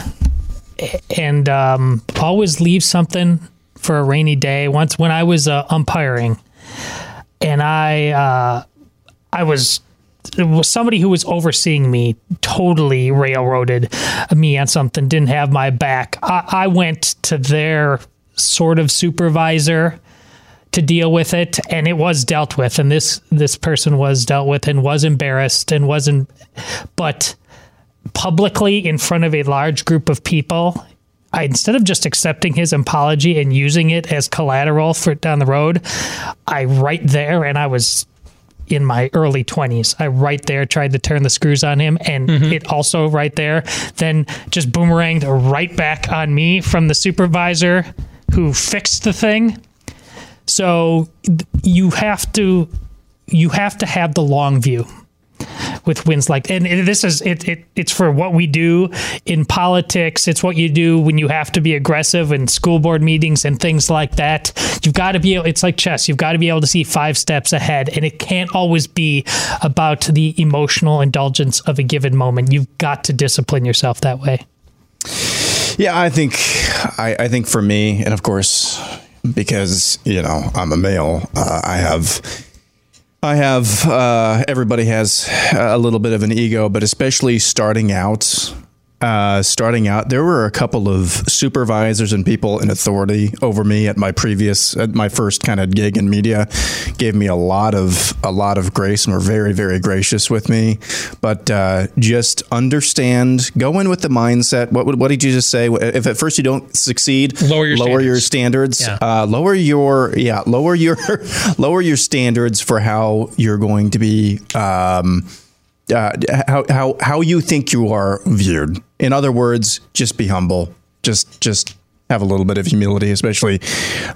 and um, always leave something for a rainy day. Once when I was uh, umpiring, and I uh, I was was somebody who was overseeing me totally railroaded me on something didn't have my back I, I, went to their sort of supervisor to deal with it and it was dealt with and this this person was dealt with and was embarrassed and wasn't but publicly in front of a large group of people I, instead of just accepting his apology and using it as collateral for down the road, I right there, and I was in my early 20s. I right there tried to turn the screws on him, and mm-hmm. it also right there then just boomeranged right back on me from the supervisor who fixed the thing. So you have to you have to have the long view with wins like and this is it, it it's for what we do in politics it's what you do when you have to be aggressive in school board meetings and things like that you've got to be it's like chess you've got to be able to see five steps ahead and it can't always be about the emotional indulgence of a given moment you've got to discipline yourself that way yeah i think i, I think for me and of course because you know I'm a male. Uh, I have. I have. Uh, everybody has a little bit of an ego, but especially starting out, uh, starting out, there were a couple of supervisors and people in authority over me at my previous, at my first kind of gig in media, gave me a lot of a lot of grace and were very very gracious with me. But uh, just understand, go in with the mindset. What what did you just say? If at first you don't succeed, lower your lower standards. your standards. Yeah. Uh, lower your yeah, lower your lower your standards for how you're going to be. Um, uh, how how how you think you are viewed. In other words, just be humble. Just just have a little bit of humility, especially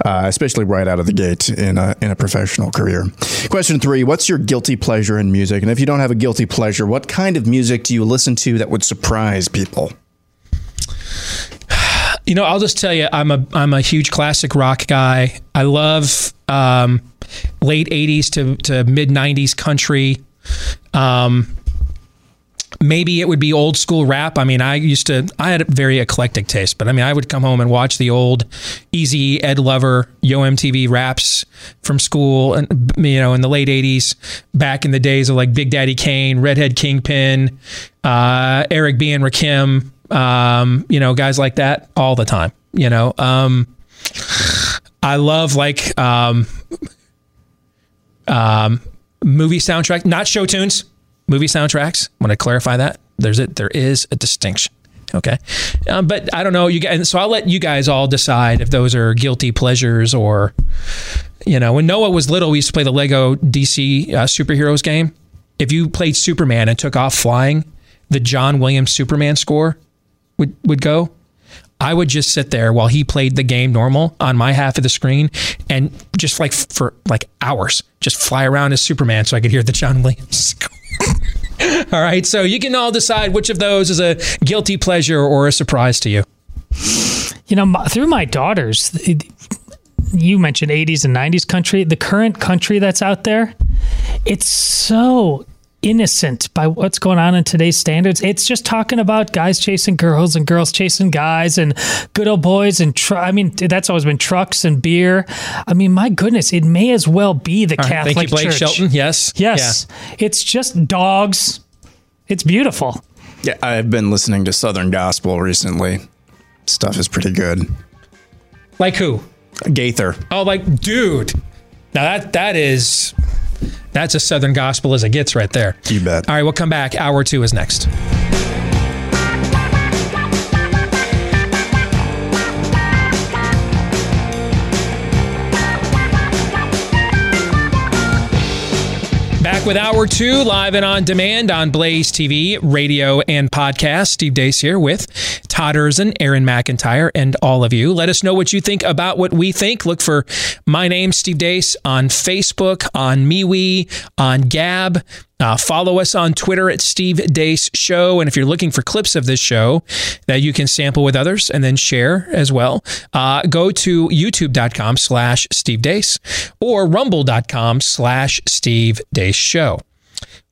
uh, especially right out of the gate in a in a professional career. Question three: What's your guilty pleasure in music? And if you don't have a guilty pleasure, what kind of music do you listen to that would surprise people? You know, I'll just tell you, I'm a I'm a huge classic rock guy. I love um, late '80s to to mid '90s country. Um, maybe it would be old school rap. I mean, I used to, I had a very eclectic taste, but I mean, I would come home and watch the old Easy Ed Lover, Yo MTV raps from school, and you know, in the late '80s, back in the days of like Big Daddy Kane, Redhead Kingpin, uh, Eric B. and Rakim, um, you know, guys like that all the time. You know, um, I love like um, um, movie soundtrack, not show tunes movie soundtracks. I want to clarify that there's it. There is a distinction. Okay, um, but I don't know you guys. So I'll let you guys all decide if those are guilty pleasures or, you know, when Noah was little, we used to play the Lego DC uh, superheroes game. If you played Superman and took off flying, the John Williams Superman score would would go. I would just sit there while he played the game normal on my half of the screen and just like for like hours, just fly around as Superman so I could hear the John Williams score. all right. So you can all decide which of those is a guilty pleasure or a surprise to you. You know, my, through my daughters, it- you mentioned 80s and 90s country. The current country that's out there, it's so innocent by what's going on in today's standards. It's just talking about guys chasing girls and girls chasing guys and good old boys and tr- I mean that's always been trucks and beer. I mean, my goodness, it may as well be the All right, Catholic thank you, Blake Church. Shelton. Yes. Yes. It's just dogs. It's beautiful. Yeah, I've been listening to Southern Gospel recently. Stuff is pretty good. Like who? Gaither. Oh, like dude. Now that that is that's as Southern gospel as it gets right there. You bet. All right, we'll come back. Hour two is next. Back with hour two, live and on demand on Blaze TV, radio, and podcast. Steve Deace here with Todd Erzen, Aaron McIntyre, and all of you. Let us know what you think about what we think. Look for my name, Steve Deace, on Facebook, on MeWe, on Gab. Uh, follow us on Twitter at Steve Deace Show. And if you're looking for clips of this show that you can sample with others and then share as well, uh, go to youtube.com slash Steve Deace or rumble.com slash Steve Deace Show.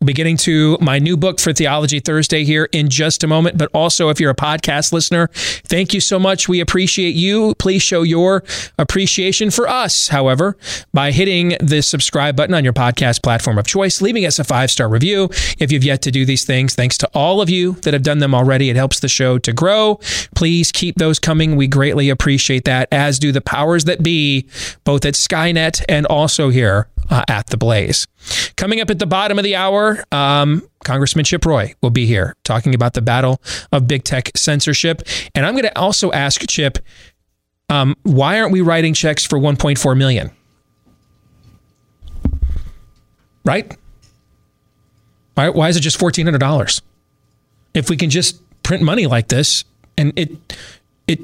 We'll be getting to my new book for Theology Thursday here in just a moment. But also, if you're a podcast listener, thank you so much. We appreciate you. Please show your appreciation for us, however, by hitting the subscribe button on your podcast platform of choice, leaving us a five star review if you've yet to do these things. Thanks to all of you that have done them already. It helps the show to grow. Please keep those coming. We greatly appreciate that, as do the powers that be, both at Skynet and also here uh, at the Blaze. Coming up at the bottom of the hour, um, Congressman Chip Roy will be here talking about the battle of big tech censorship. And I'm going to also ask Chip, um, why aren't we writing checks for 1.4 million? Right? Why, why is it just $1,400? If we can just print money like this and it it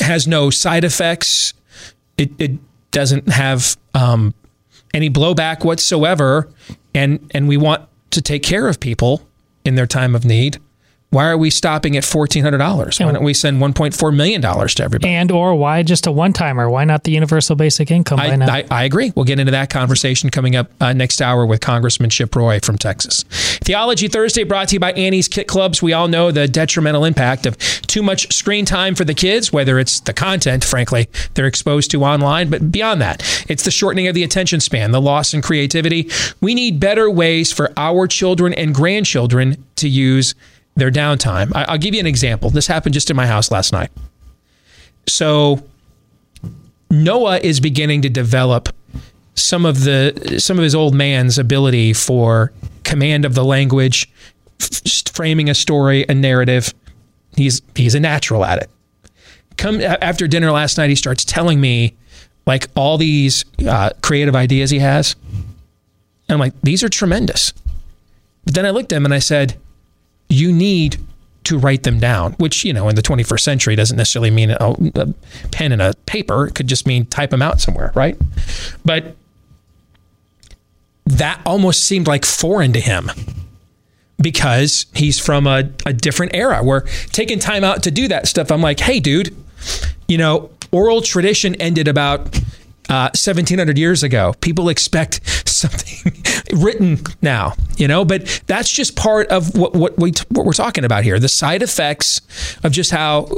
has no side effects, it, it doesn't have um, any blowback whatsoever and and we want to take care of people in their time of need Why are we stopping at fourteen hundred dollars? Why don't we send one point four million dollars to everybody? And or why just a one timer? Why not the universal basic income I, now? I, I agree. We'll get into that conversation coming up uh, next hour with Congressman Chip Roy from Texas. Theology Thursday brought to you by Annie's Kit Clubs. We all know the detrimental impact of too much screen time for the kids, whether it's the content, frankly, they're exposed to online, but beyond that, it's the shortening of the attention span, the loss in creativity. We need better ways for our children and grandchildren to use their downtime. I, I'll give you an example. This happened just in my house last night. So Noah is beginning to develop some of the some of his old man's ability for command of the language, f- framing a story, a narrative. He's he's a natural at it. Come after dinner last night, he starts telling me like all these uh, creative ideas he has. And I'm like, these are tremendous. But then I looked at him and I said, you need to write them down, which, you know, in the 21st century doesn't necessarily mean a, a pen and a paper. It could just mean type them out somewhere, right? But that almost seemed like foreign to him because he's from a, a different era where taking time out to do that stuff, I'm like, hey, dude, you know, oral tradition ended about uh, 1700 years ago. People expect something written now, you know, but that's just part of what, what, we, what we're talking about here. The side effects of just how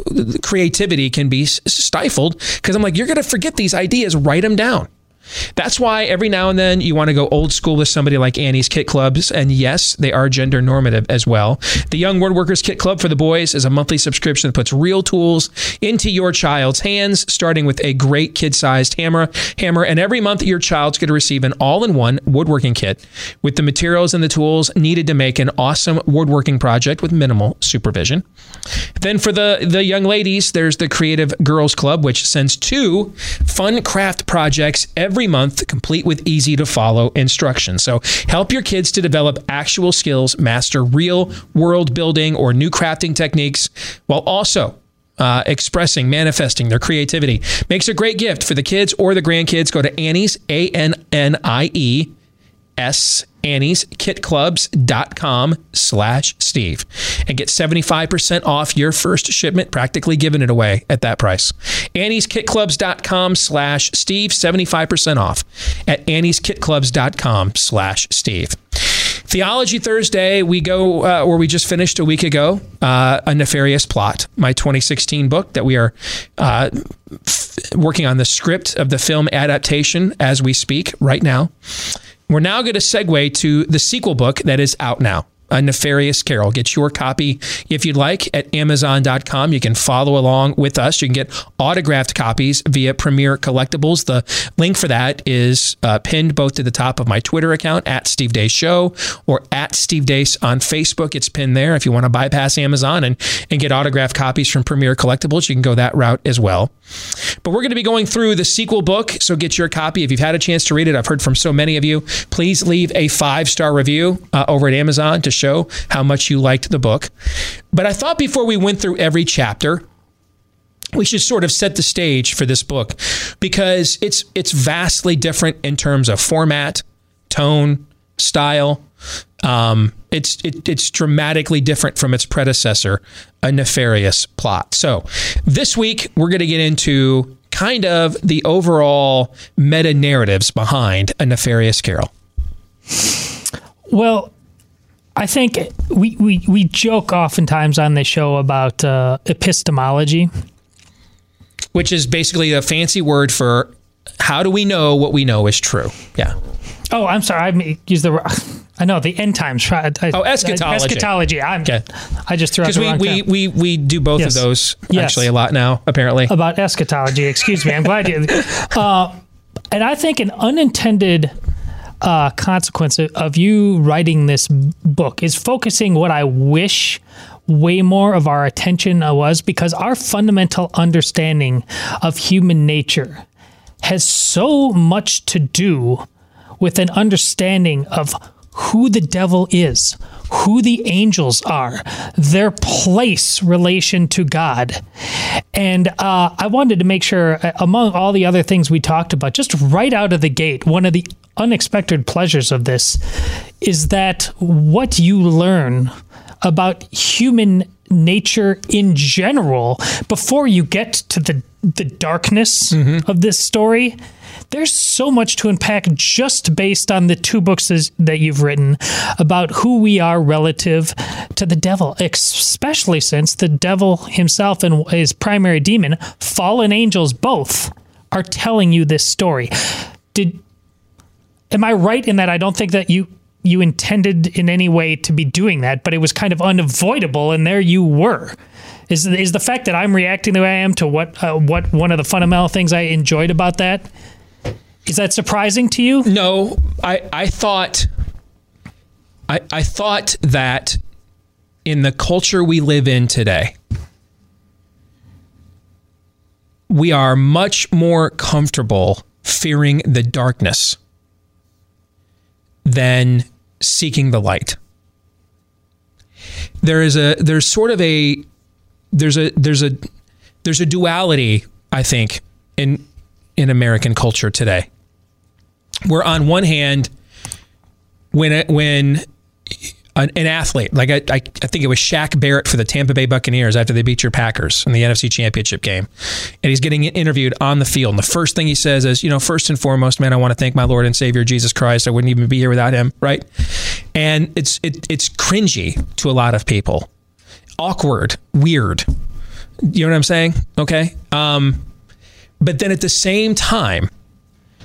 creativity can be stifled. Because I'm like, you're going to forget these ideas, write them down. That's why every now and then you want to go old school with somebody like Annie's Kit Clubs. And yes, they are gender normative as well. The Young Woodworkers Kit Club for the boys is a monthly subscription that puts real tools into your child's hands, starting with a great kid sized hammer. Hammer, and every month your child's going to receive an all in one woodworking kit with the materials and the tools needed to make an awesome woodworking project with minimal supervision. Then for the, the young ladies, there's the Creative Girls Club, which sends two fun craft projects every month, complete with easy to follow instructions. So help your kids to develop actual skills, master real world building or new crafting techniques, while also uh, expressing, manifesting their creativity. Makes a great gift for the kids or the grandkids. Go to Annie's, A N N I E S Annie's kitclubs.com slash Steve and get 75% off your first shipment, practically giving it away at that price. Annie's kitclubs.com slash Steve, 75% off at Annie's kitclubs.com slash Steve. Theology Thursday, we go uh, where we just finished a week ago, uh, A Nefarious Plot, my 2016 book that we are uh, f- working on the script of the film adaptation as we speak right now. We're now going to segue to the sequel book that is out now. A Nefarious Carol. Get your copy if you'd like at Amazon.com. You can follow along with us. You can get autographed copies via Premier Collectibles. The link for that is uh, pinned both to the top of my Twitter account at Steve Deace Show or at Steve Deace on Facebook. It's pinned there. If you want to bypass Amazon and, and get autographed copies from Premier Collectibles, you can go that route as well. But we're going to be going through the sequel book, so get your copy. If you've had a chance to read it, I've heard from so many of you. Please leave a five star review uh, over at Amazon to show how much you liked the book. But I thought before we went through every chapter, we should sort of set the stage for this book because it's it's vastly different in terms of format, tone, style. Um, it's it, it's dramatically different from its predecessor, a nefarious plot. So this week we're going to get into kind of the overall meta narratives behind a nefarious carol. Well, I think we, we, we joke oftentimes on the show about uh, epistemology, which is basically a fancy word for how do we know what we know is true? Yeah. Oh, I'm sorry. I used the. I know the end times. I, oh, eschatology. Eschatology. I'm. Okay. I just threw out because the we we, we we do both Yes. of those Yes. actually a lot now. Apparently. about eschatology. Excuse me. I'm glad you. Uh, and I think an unintended uh, consequence of- of you writing this book is focusing what I wish way more of our attention was because our fundamental understanding of human nature has so much to do with an understanding of who the devil is, who the angels are, their place relation to God. And uh, I wanted to make sure, uh, among all the other things we talked about, just right out of the gate, one of the unexpected pleasures of this is that what you learn about human nature in general before you get to the the darkness of this story. There's so much to unpack just based on the two books that you've written about who we are relative to the devil, especially since the devil himself and his primary demon, fallen angels both, are telling you this story. Did am I right in that I don't think that you you intended in any way to be doing that, but it was kind of unavoidable, and there you were. Is is the fact that I'm reacting the way I am to what uh, what one of the fundamental things I enjoyed about that? Is that surprising to you? No, I I thought I I thought that in the culture we live in today, we are much more comfortable fearing the darkness than seeking the light. There is a there's sort of a there's a there's a there's a duality, I think, in in American culture today. Where on one hand, when when an, an athlete like I, I, I think it was Shaq Barrett for the Tampa Bay Buccaneers after they beat your Packers in the NFC Championship game, and he's getting interviewed on the field, and the first thing he says is, you know, first and foremost, man, I want to thank my Lord and Savior Jesus Christ. I wouldn't even be here without Him, right? And it's it, it's cringy to a lot of people, awkward, weird. You know what I'm saying? Okay. Um, but then at the same time,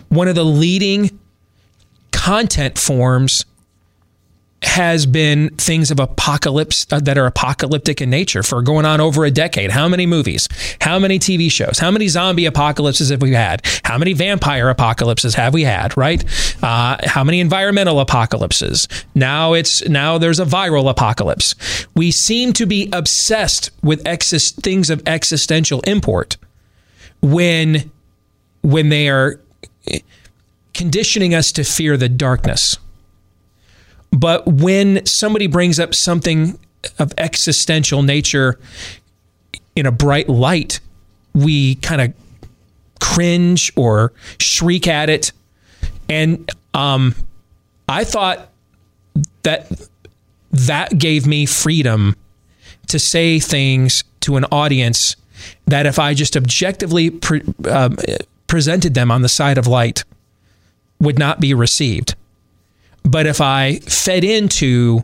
one of the leading content forms has been things of apocalypse uh, that are apocalyptic in nature for going on over a decade. How many movies? How many TV shows? How many zombie apocalypses have we had? How many vampire apocalypses have we had? Right? Uh, how many environmental apocalypses? Now it's now there's a viral apocalypse. We seem to be obsessed with exis- things of existential import when when they are conditioning us to fear the darkness. But when somebody brings up something of existential nature in a bright light, we kind of cringe or shriek at it. And um, I thought that that gave me freedom to say things to an audience that if I just objectively pre- um, presented them on the side of light would not be received. But if I fed into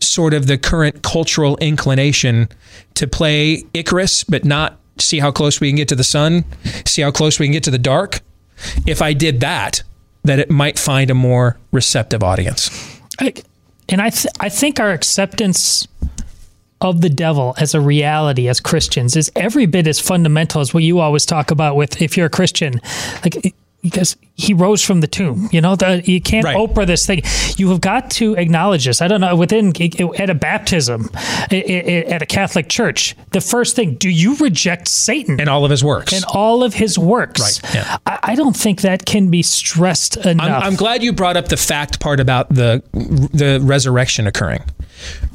sort of the current cultural inclination to play Icarus, but not see how close we can get to the sun, see how close we can get to the dark, if I did that, that it might find a more receptive audience. I, and I th- I think our acceptance of the devil as a reality as Christians is every bit as fundamental as what you always talk about with if you're a Christian, like because he rose from the tomb. You know, the, you can't Right. Oprah this thing. You have got to acknowledge this. I don't know within at a baptism, at a Catholic church, the first thing: do you reject Satan and all of his works and all of his works? Right, yeah. I, I don't think that can be stressed enough. I'm, I'm glad you brought up the fact part about the the resurrection occurring,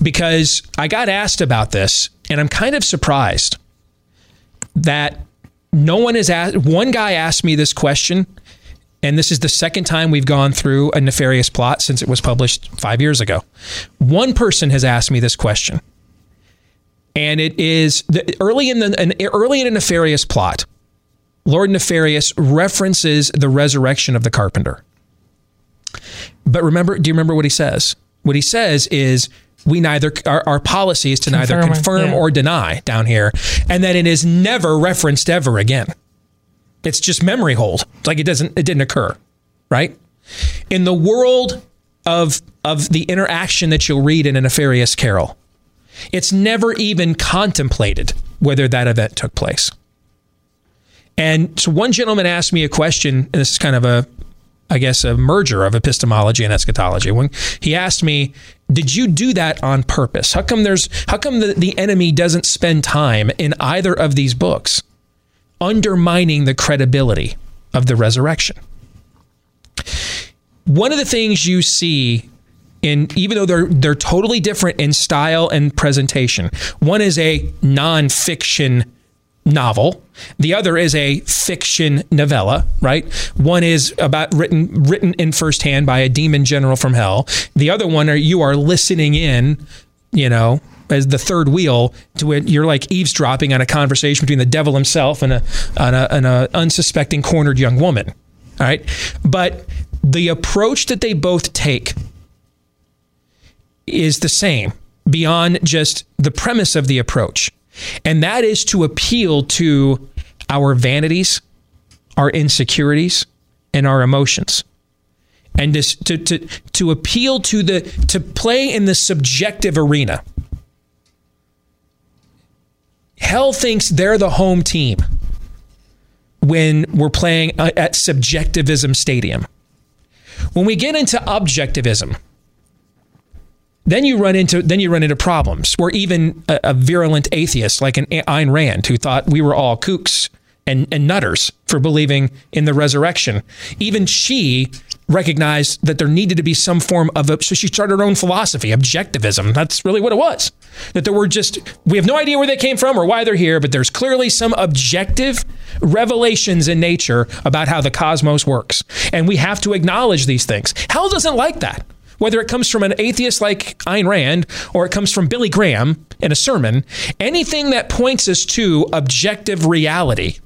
because I got asked about this, and I'm kind of surprised that no one is asked. One guy asked me this question, and this is the second time we've gone through a nefarious plot since it was published five years ago. One person has asked me this question, and it is the, early in the an, early in a nefarious plot. Lord Nefarious references the resurrection of the carpenter. But remember, do you remember what he says? What he says is we neither our, our policy is to neither Confirm or- confirm yeah. or deny down here, and that it is never referenced ever again. It's just memory hold. It's like it doesn't it didn't occur, right? In the world of of the interaction that you'll read in a nefarious carol, it's never even contemplated whether that event took place. And so one gentleman asked me a question, and this is kind of a, I guess, a merger of epistemology and eschatology. When he asked me, "Did you do that on purpose? How come there's, how come the, the enemy doesn't spend time in either of these books undermining the credibility of the resurrection?" One of the things you see in even though they're they're totally different in style and presentation. One is a nonfiction novel. The other is a fiction novella, right? One is about written written in firsthand by a demon general from hell. The other one are you are listening in you know, as the third wheel to it, you're like eavesdropping on a conversation between the devil himself and a, and a, and a unsuspecting cornered young woman. Right. But the approach that they both take is the same beyond just the premise of the approach. And that is to appeal to our vanities, our insecurities, and our emotions. And to, to, to, appeal to the, to play in the subjective arena. Hell thinks they're the home team when we're playing uh, at subjectivism stadium. When we get into objectivism, then you run into then you run into problems where even a, a virulent atheist like an Ayn Rand who thought we were all kooks and, and nutters for believing in the resurrection, even she recognized that there needed to be some form of a, so she started her own philosophy, objectivism. That's really what it was. That there were just we have no idea where they came from or why they're here, but there's clearly some objective revelations in nature about how the cosmos works, and we have to acknowledge these things. Hell doesn't like that whether it comes from an atheist like Ayn Rand or it comes from Billy Graham in a sermon, anything that points us to objective reality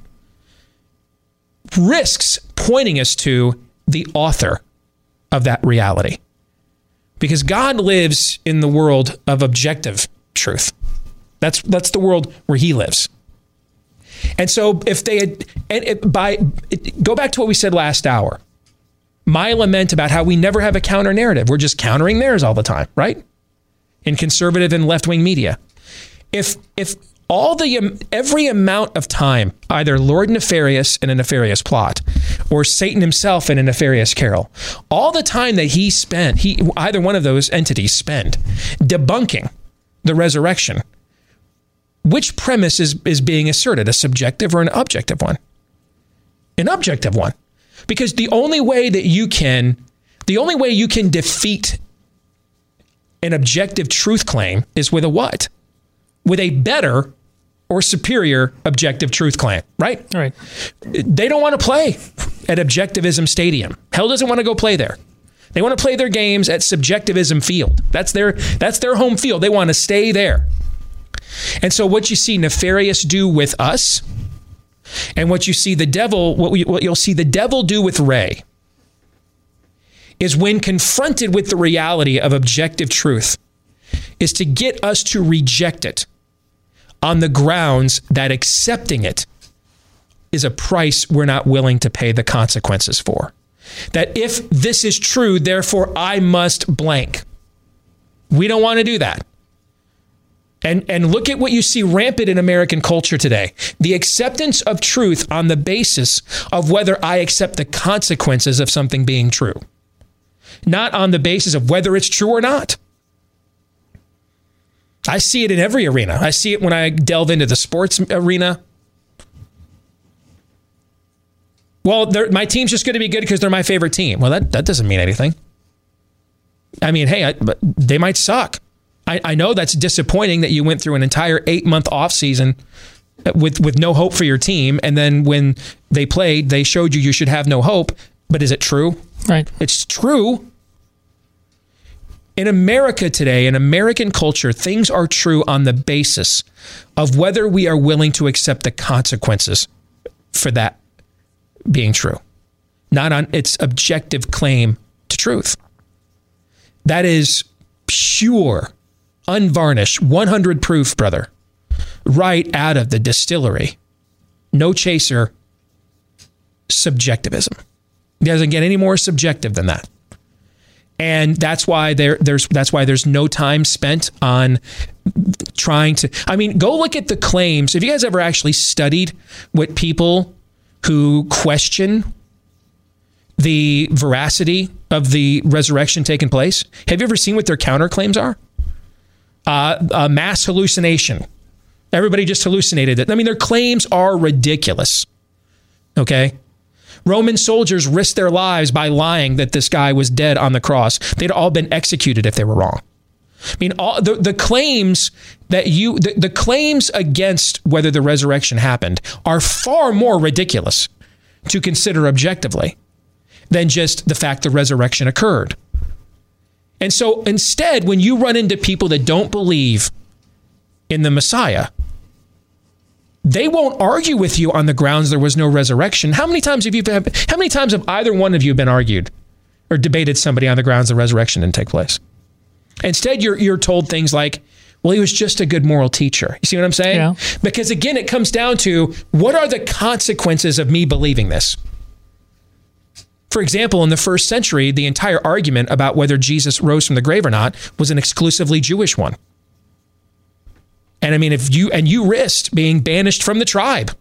risks pointing us to the author of that reality. Because God lives in the world of objective truth. That's that's the world where he lives. And so if they had and it, by it, go back to what we said last hour my lament about how we never have a counter narrative. We're just countering theirs all the time, right? In conservative and left wing media. If if all the every amount of time either Lord Nefarious in a nefarious plot or Satan himself in a nefarious carol, all the time that he spent, he either one of those entities spend debunking the resurrection. Which premise is, is being asserted, a subjective or an objective one? An objective one. Because the only way that you can, the only way you can defeat an objective truth claim is with a what? With a better or superior objective truth claim, right? Right. They don't want to play at Objectivism Stadium. Hell doesn't want to go play there. They want to play their games at Subjectivism Field. That's their that's their home field. They want to stay there. And so what you see nefarious do with us and what you see the devil, what, we, what you'll see the devil do with Rae is when confronted with the reality of objective truth, is to get us to reject it on the grounds that accepting it is a price we're not willing to pay the consequences for. That if this is true, therefore I must blank. We don't want to do that. And, and look at what you see rampant in American culture today the acceptance of truth on the basis of whether I accept the consequences of something being true, not on the basis of whether it's true or not. I see it in every arena. I see it when I delve into the sports arena. Well, my team's just going to be good because they're my favorite team. Well, that, that doesn't mean anything. I mean, hey, I, they might suck. I, I know that's disappointing that you went through an entire eight month off season with with no hope for your team, and then when they played, they showed you you should have no hope. But is it true? Right. It's true. In America today, in American culture, things are true on the basis of whether we are willing to accept the consequences for that being true, not on its objective claim to truth. That is pure unvarnished, 100 proof, brother, right out of the distillery. No chaser, subjectivism. Doesn't get any more subjective than that. And that's why there, there's that's why there's no time spent on trying to. I mean, go look at the claims. Have you guys ever actually studied what people who question the veracity of the resurrection taking place? Have you ever seen what their counterclaims are? Uh, a mass hallucination. Everybody just hallucinated it. I mean, their claims are ridiculous. Okay. Roman soldiers risked their lives by lying that this guy was dead on the cross. They'd all been executed if they were wrong. I mean, all the, the claims that you, the, the claims against whether the resurrection happened are far more ridiculous to consider objectively than just the fact the resurrection occurred. And so instead, when you run into people that don't believe in the Messiah, they won't argue with you on the grounds there was no resurrection. How many times have you been, how many times have either one of you been argued or debated somebody on the grounds the resurrection didn't take place? Instead, you're you're told things like, well, he was just a good moral teacher. You see what I'm saying? Yeah. Because again, it comes down to what are the consequences of me believing this? For example, in the first century, the entire argument about whether Jesus rose from the grave or not was an exclusively Jewish one. And I mean, if you and you risked being banished from the tribe.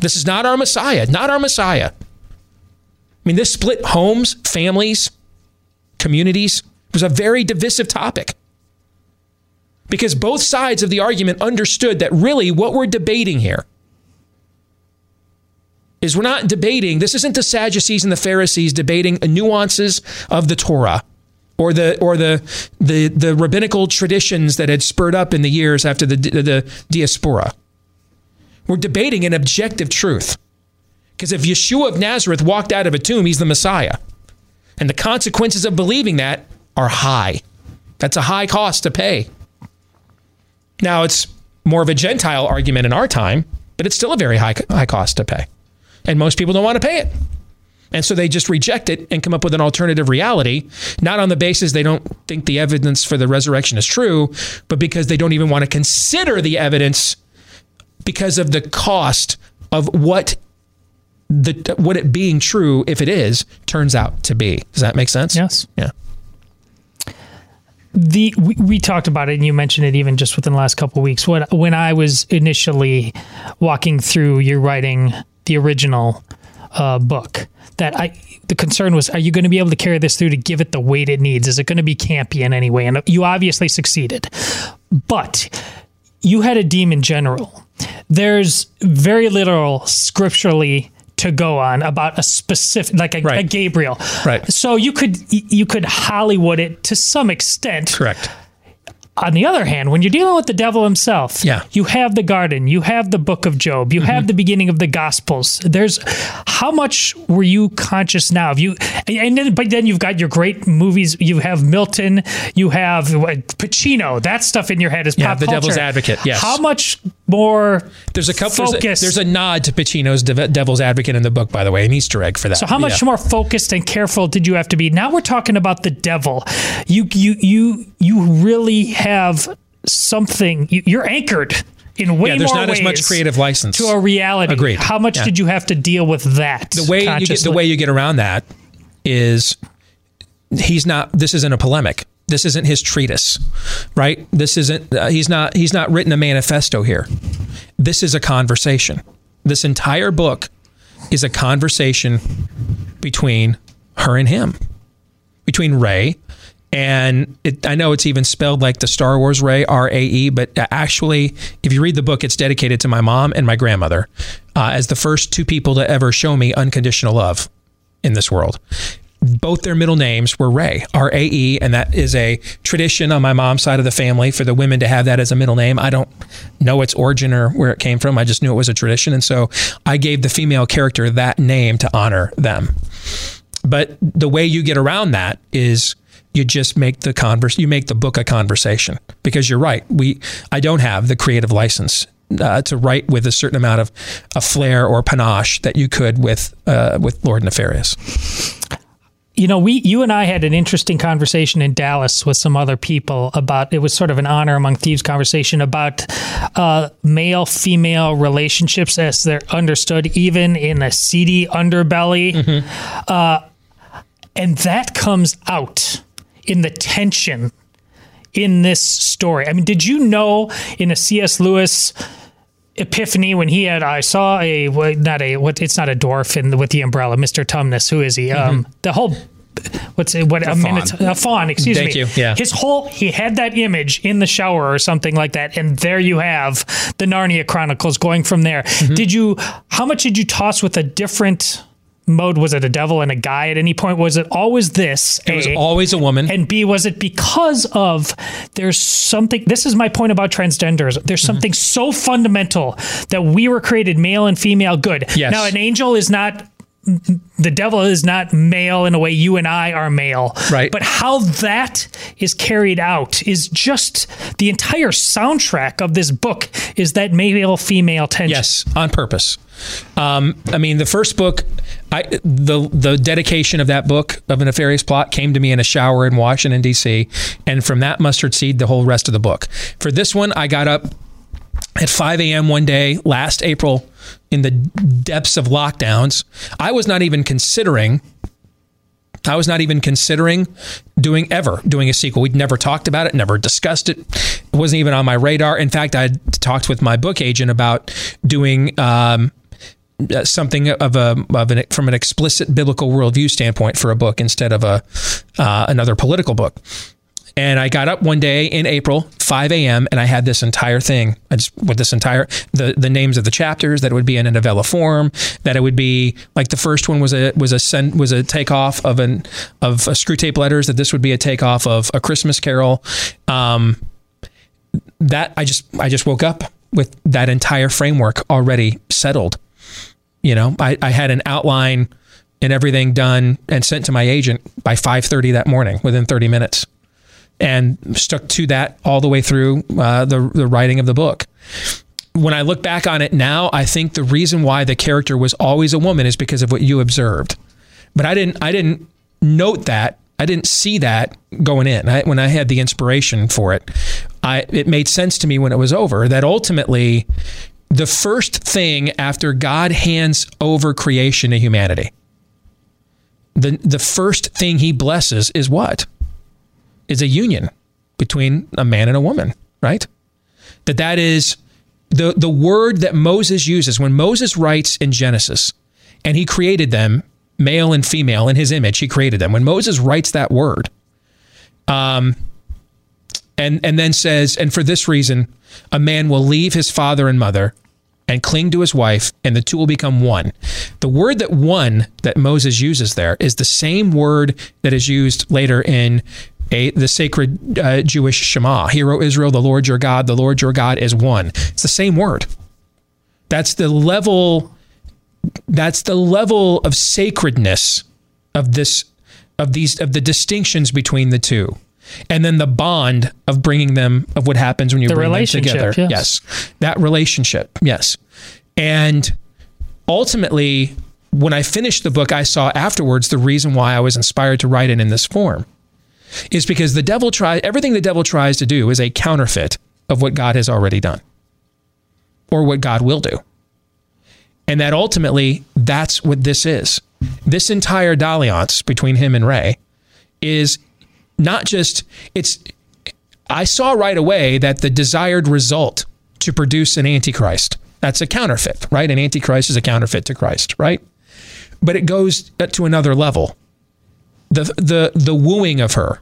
This is not our Messiah, not our Messiah. I mean, this split homes, families, communities. It was a very divisive topic. Because both sides of the argument understood that really what we're debating here is we're not debating, this isn't the Sadducees and the Pharisees debating nuances of the Torah or the or the the the rabbinical traditions that had spurred up in the years after the the diaspora. We're debating an objective truth. Because if Yeshua of Nazareth walked out of a tomb, he's the Messiah. And the consequences of believing that are high. That's a high cost to pay. Now, it's more of a Gentile argument in our time, but it's still a very high, high cost to pay. And most people don't want to pay it. And so they just reject it and come up with an alternative reality, not on the basis they don't think the evidence for the resurrection is true, but because they don't even want to consider the evidence because of the cost of what the what it being true, if it is, turns out to be. Does that make sense? Yes. Yeah. the we, we talked about it and you mentioned it even just within the last couple of weeks when when I was initially walking through your writing the original uh, book that I the concern was are you going to be able to carry this through to give it the weight it needs is it going to be campy in any way and you obviously succeeded but you had a demon general there's very little scripturally to go on about a specific like a, a Gabriel Right. so you could you could Hollywood it to some extent. Correct. On the other hand, when you're dealing with the devil himself, Yeah. you have the garden, you have the book of Job, you have mm-hmm. the beginning of the Gospels. There's how much were you conscious now? Of you, and then but then you've got your great movies. You have Milton, you have Pacino. That stuff in your head is Yeah, pop The culture. Devil's Advocate, yes. How much more? There's a couple. There's a, there's a nod to Pacino's De- Devil's Advocate in the book, by the way, an Easter egg for that. So how much Yeah. more focused and careful did you have to be? Now we're talking about the devil. You you you you really have something. You, you're anchored in way more way Yeah, there's more not as much creative license. to a reality. Agreed. How much Yeah. did you have to deal with that? the way you get the way you get around that is he's not this isn't a polemic this isn't his treatise right? This isn't uh, he's not he's not written a manifesto here. This is a conversation. This entire book is a conversation between her and him between ray and it, I know it's even spelled like the Star Wars Rey, R A E, but actually, if you read the book, it's dedicated to my mom and my grandmother uh, as the first two people to ever show me unconditional love in this world. Both their middle names were Rae, R A E, and that is a tradition on my mom's side of the family for the women to have that as a middle name. I don't know its origin or where it came from. I just knew it was a tradition. And so I gave the female character that name to honor them. But the way you get around that is you just make the converse you make the book a conversation because you're right we i don't have the creative license uh, to write with a certain amount of a flair or panache that you could with uh, with lord nefarious you know, we, you and I had an interesting conversation in Dallas with some other people about. It was sort of an honor among thieves conversation about uh, male female relationships as they're understood, even in a seedy underbelly, uh, and that comes out in the tension in this story. I mean, did you know in a C.S. Lewis? Epiphany when he had I saw a what- not a what it's not a dwarf in the, with the umbrella Mr. Tumnus who is he um the whole what's it what a, faun. minute a fawn excuse Thank me you, yeah. his whole he had that image in the shower or something like that and there you have the Narnia Chronicles going from there Mm-hmm. did you how much did you toss with a different mode was it a devil and a guy at any point was it always this it was always a woman and B, was it because of there's something? This is my point about transgenders. There's Mm-hmm. something so fundamental that we were created male and female good. Yes. Now, an angel is not the devil is not male in a way you and I are male. Right. But how that is carried out is just the entire soundtrack of this book is that male female tension. Yes, on purpose. Um, I mean, the first book, I the the dedication of that book of a nefarious plot came to me in a shower in Washington D.C. And from that mustard seed, the whole rest of the book. For this one, I got up at 5 a.m. one day last April in the depths of lockdowns. I was not even considering. I was not even considering doing ever doing a sequel. We'd never talked about it, never discussed it. It wasn't even on my radar. In fact, I talked with my book agent about doing um, uh, something of a of an from an explicit biblical worldview standpoint for a book instead of a uh, another political book. And I got up one day in April, 5 a.m., and I had this entire thing. I just with this entire the the names of the chapters that it would be in a novella form, that it would be like the first one was a was a send, was a takeoff of an of a Screwtape letters. That this would be a takeoff of a Christmas Carol. Um, that I just I just woke up with that entire framework already settled. You know, I, I had an outline and everything done and sent to my agent by 5:30 that morning within 30 minutes and stuck to that all the way through uh, the the writing of the book. When I look back on it now, I think the reason why the character was always a woman is because of what you observed. But I didn't I didn't note that. I didn't see that going in. I, when I had the inspiration for it, I it made sense to me when it was over that ultimately the first thing after God hands over creation to humanity, the the first thing he blesses is what? Is a union between a man and a woman, right? That that is the the word that Moses uses when Moses writes in Genesis and he created them male and female in his image he created them when Moses writes that word um and and then says and for this reason a man will leave his father and mother and cling to his wife and the two will become one the word that one that Moses uses there is the same word that is used later in a, the sacred uh, Jewish Shema. Hear, O Israel, the Lord your God, the Lord your God is one. It's the same word. That's the level. That's the level of sacredness of this, of these, of the distinctions between the two, and then the bond of bringing them of what happens when you The bring them together. yes. that relationship. Yes, and ultimately, when I finished the book, I saw afterwards the reason why I was inspired to write it in this form is because the devil tries everything the devil tries to do is a counterfeit of what God has already done or what God will do. And that ultimately that's what this is. This entire dalliance between him and Rae is not just it's I saw right away that the desired result to produce an antichrist that's a counterfeit, right? An antichrist is a counterfeit to Christ, right? But it goes to another level. The the the wooing of her,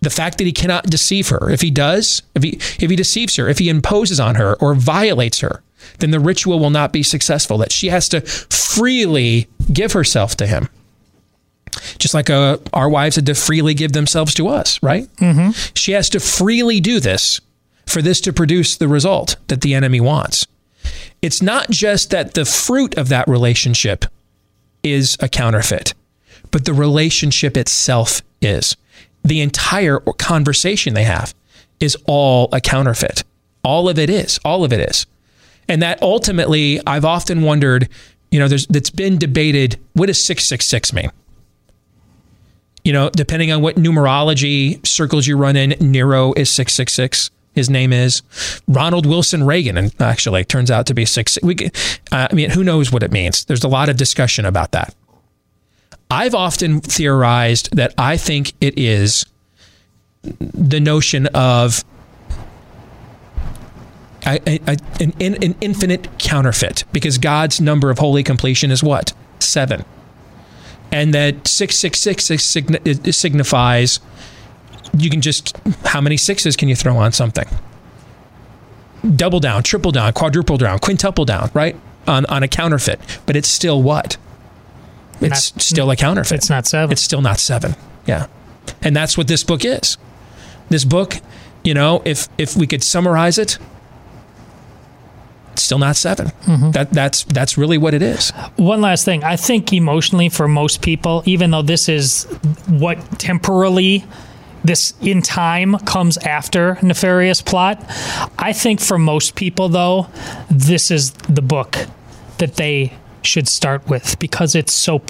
the fact that he cannot deceive her. If he does, if he if he deceives her, if he imposes on her or violates her, then the ritual will not be successful. That she has to freely give herself to him. Just like uh, our wives had to freely give themselves to us, right? Mm-hmm. She has to freely do this for this to produce the result that the enemy wants. It's not just that the fruit of that relationship is a counterfeit, but the relationship itself is. The entire conversation they have is all a counterfeit. All of it is. All of it is. And that ultimately, I've often wondered, you know, there's it's been debated what does 666 mean? You know, depending on what numerology circles you run in, Nero is 666 his name is Ronald Wilson Reagan, and actually turns out to be six. We, uh, I mean, who knows what it means? There's a lot of discussion about that. I've often theorized that I think it is the notion of an, an infinite counterfeit because God's number of holy completion is what? Seven. And that 666 signifies you can just, how many sixes can you throw on something? Double down, triple down, quadruple down, quintuple down, right? On, on a counterfeit. But it's still what? It's Not- still a counterfeit. It's not seven. It's still not seven. Yeah. And that's what this book is. This book, you know, if if we could summarize it, it's still not 7 Mm-hmm. That that's that's really what it is. One last thing. I think emotionally for most people, even though this is what temporarily this in time comes after nefarious plot, I think for most people though, this is the book that they should start with because it's so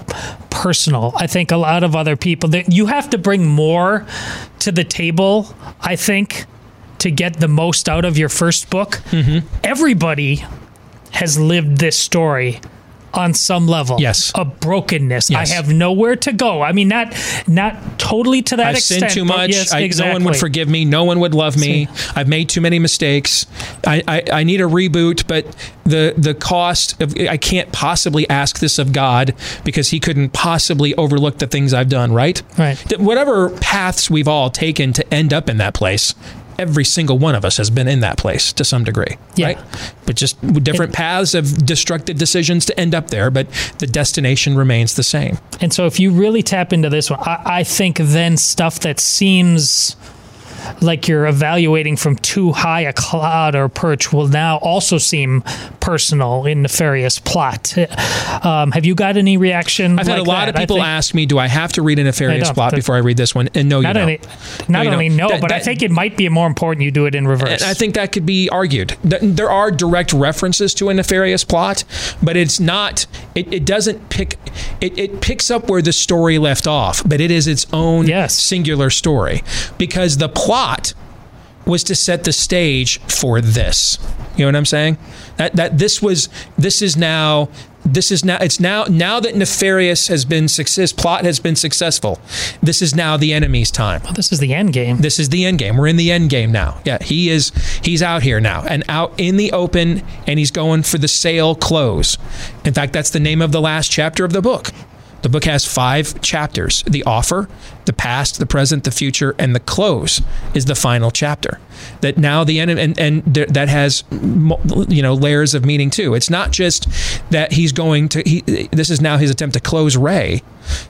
personal. I think a lot of other people that you have to bring more to the table, I think, to get the most out of your first book. Mm-hmm. Everybody has lived this story on some level. Yes. A brokenness. Yes. I have nowhere to go. I mean, not not totally to that I've extent. sinned too much. Yes, I, exactly. No one would forgive me. No one would love me. I've made too many mistakes. I, I, I need a reboot, but the the cost of I can't possibly ask this of God because He couldn't possibly overlook the things I've done. Right. Right. Whatever paths we've all taken to end up in that place. Every single one of us has been in that place to some degree, Yeah. right? But just different paths of destructive decisions to end up there, but the destination remains the same. And so, if you really tap into this one, I, I think then stuff that seems like you're evaluating from too high a cloud or perch will now also seem personal in nefarious plot. Um, have you got any reaction? I've had like a lot that? of people think- ask me, "Do I have to read a nefarious plot The- before I read this one?" And no, you Not don't. only, not you only don't. no, That- but I think it might be more important you do it in reverse. I think that could be argued. There are direct references to a nefarious plot, but it's not. It, it doesn't pick. It, it picks up where the story left off, but it is its own singular story because the plot was to set the stage for this. You know what I'm saying? That that this was this is now this is now it's now now that nefarious has been success plot has been successful. This is now the enemy's time. Well, this is the end game. This is the end game. We're in the end game now. Yeah, he is he's out here now and out in the open and he's going for the sale close. In fact, that's the name of the last chapter of the book. The book has five chapters the offer, the past, the present, the future, and the close is the final chapter. That now the end, and, and there, that has you know layers of meaning too. It's not just that he's going to, he, this is now his attempt to close Rae,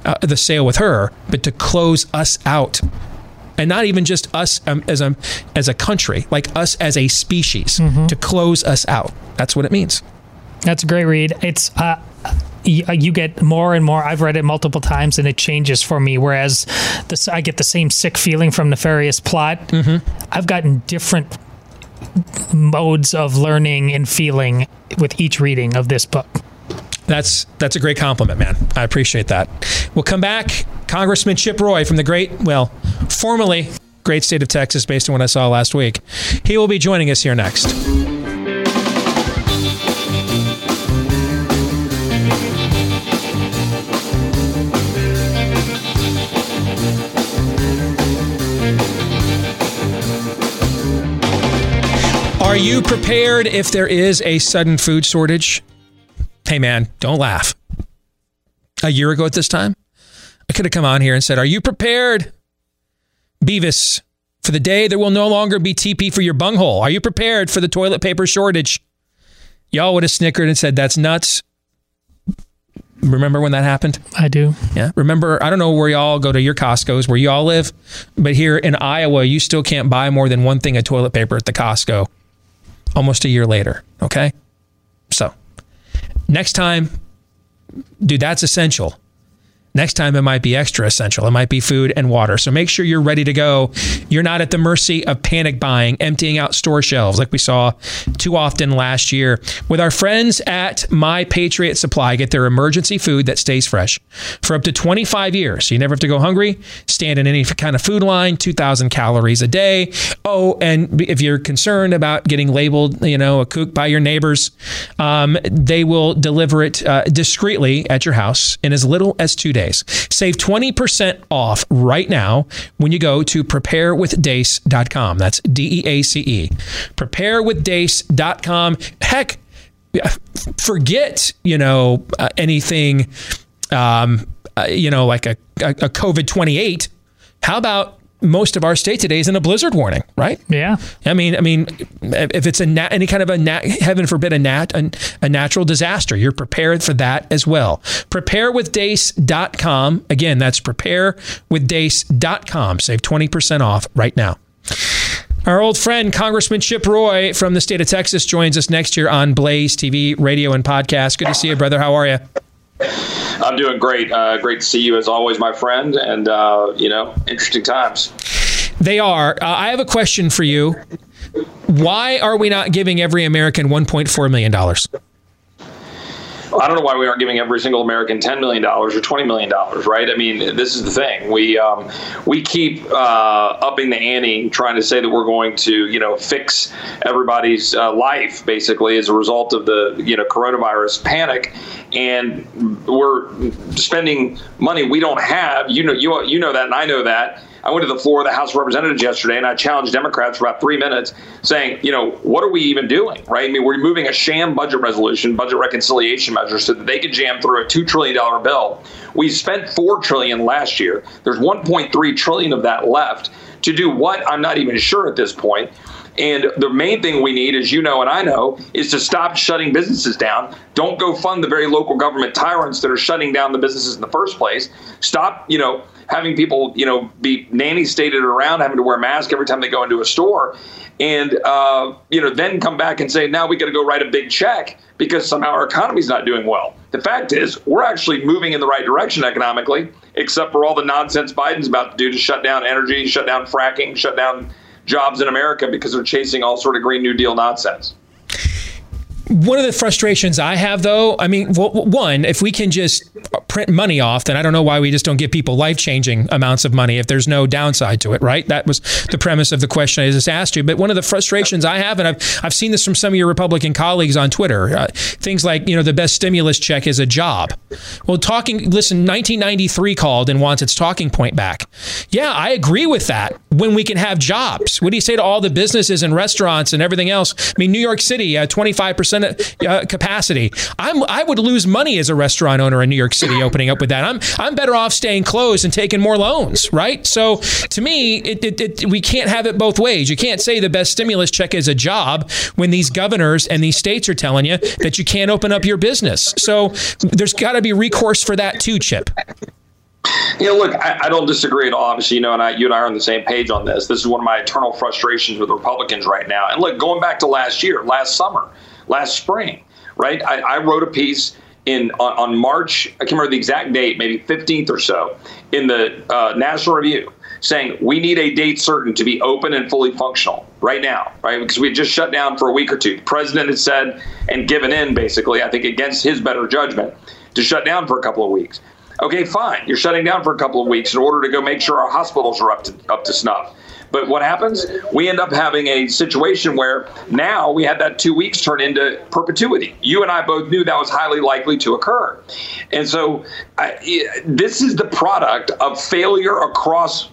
uh, the sale with her, but to close us out and not even just us um, as a as a country, like us as a species, to close us out. That's what it means. That's a great read. It's uh, you, uh, you get more and more. I've read it multiple times, and it changes for me. Whereas this, I get the same sick feeling from nefarious plot. Mm-hmm. I've gotten different modes of learning and feeling with each reading of this book. That's that's a great compliment, man. I appreciate that. We'll come back. Congressman Chip Roy from the great, well, formerly great state of Texas, based on what I saw last week. He will be joining us here next. Are you prepared if there is a sudden food shortage? Hey, man, don't laugh. A year ago at this time, I could have come on here and said, Are you prepared, Beavis, for the day there will no longer be TP for your bunghole? Are you prepared for the toilet paper shortage? Y'all would have snickered and said, That's nuts. Remember when that happened? I do. Yeah. Remember, I don't know where y'all go to your Costco's, where y'all live, but here in Iowa, you still can't buy more than one thing of toilet paper at the Costco almost a year later. Okay. So next time, dude, that's essential. Next time, it might be extra essential. It might be food and water. So make sure you're ready to go. You're not at the mercy of panic buying, emptying out store shelves like we saw too often last year. With our friends at My Patriot Supply, get their emergency food that stays fresh for up to 25 years. So you never have to go hungry, stand in any kind of food line, 2,000 calories a day. Oh, and if you're concerned about getting labeled, you know, a kook by your neighbors, um, they will deliver it uh, discreetly at your house in as little as two days. Save 20% off right now when you go to preparewithdeace.com. That's D E A C E. Preparewithdeace.com. Heck, forget, you know, uh, anything, um, uh, you know, like a, a, a COVID 28. How about most of our state today is in a blizzard warning, right? Yeah. I mean, I mean, if it's a nat, any kind of a nat, heaven forbid a nat, a, a natural disaster, you're prepared for that as well. Preparewithdeace.com. Again, that's preparewithdeace.com. Save 20% off right now. Our old friend, Congressman Chip Roy from the state of Texas, joins us next year on Blaze TV, radio, and podcast. Good to see you, brother. How are you? I'm doing great. Uh, great to see you as always, my friend. And, uh, you know, interesting times. They are. Uh, I have a question for you. Why are we not giving every American $1.4 million? I don't know why we aren't giving every single American ten million dollars or twenty million dollars, right? I mean, this is the thing. We um, we keep uh, upping the ante, trying to say that we're going to, you know, fix everybody's uh, life basically as a result of the, you know, coronavirus panic, and we're spending money we don't have. You know, you you know that, and I know that. I went to the floor of the House of Representatives yesterday and I challenged Democrats for about three minutes saying, you know, what are we even doing, right? I mean, we're moving a sham budget resolution, budget reconciliation measure so that they could jam through a $2 trillion bill. We spent 4 trillion last year. There's 1.3 trillion of that left. To do what? I'm not even sure at this point. And the main thing we need, as you know and I know, is to stop shutting businesses down. Don't go fund the very local government tyrants that are shutting down the businesses in the first place. Stop, you know, having people, you know, be nanny stated around, having to wear a mask every time they go into a store, and uh, you know, then come back and say, now we got to go write a big check because somehow our economy's not doing well. The fact is, we're actually moving in the right direction economically, except for all the nonsense Biden's about to do to shut down energy, shut down fracking, shut down jobs in America because they're chasing all sort of Green New Deal nonsense. One of the frustrations I have, though, I mean, one, if we can just print money off, then I don't know why we just don't give people life changing amounts of money if there's no downside to it, right? That was the premise of the question I just asked you. But one of the frustrations I have, and I've, I've seen this from some of your Republican colleagues on Twitter, uh, things like, you know, the best stimulus check is a job. Well, talking, listen, 1993 called and wants its talking point back. Yeah, I agree with that when we can have jobs. What do you say to all the businesses and restaurants and everything else? I mean, New York City, uh, 25% percent uh, capacity. I'm I would lose money as a restaurant owner in New York City opening up with that. I'm I'm better off staying closed and taking more loans, right? So to me, it, it, it, we can't have it both ways. You can't say the best stimulus check is a job when these governors and these states are telling you that you can't open up your business. So there's got to be recourse for that too, Chip. You know, look, I, I, don't disagree at all. Obviously, you know, and I, you and I are on the same page on this. This is one of my eternal frustrations with Republicans right now. And look, going back to last year, last summer, last spring, right? I, I wrote a piece in on, on, March. I can't remember the exact date, maybe 15th or so, in the uh, National Review, saying we need a date certain to be open and fully functional right now, right? Because we just shut down for a week or two. The president had said and given in, basically, I think against his better judgment, to shut down for a couple of weeks. Okay, fine. You're shutting down for a couple of weeks in order to go make sure our hospitals are up to up to snuff. But what happens? We end up having a situation where now we had that two weeks turn into perpetuity. You and I both knew that was highly likely to occur. And so I, this is the product of failure across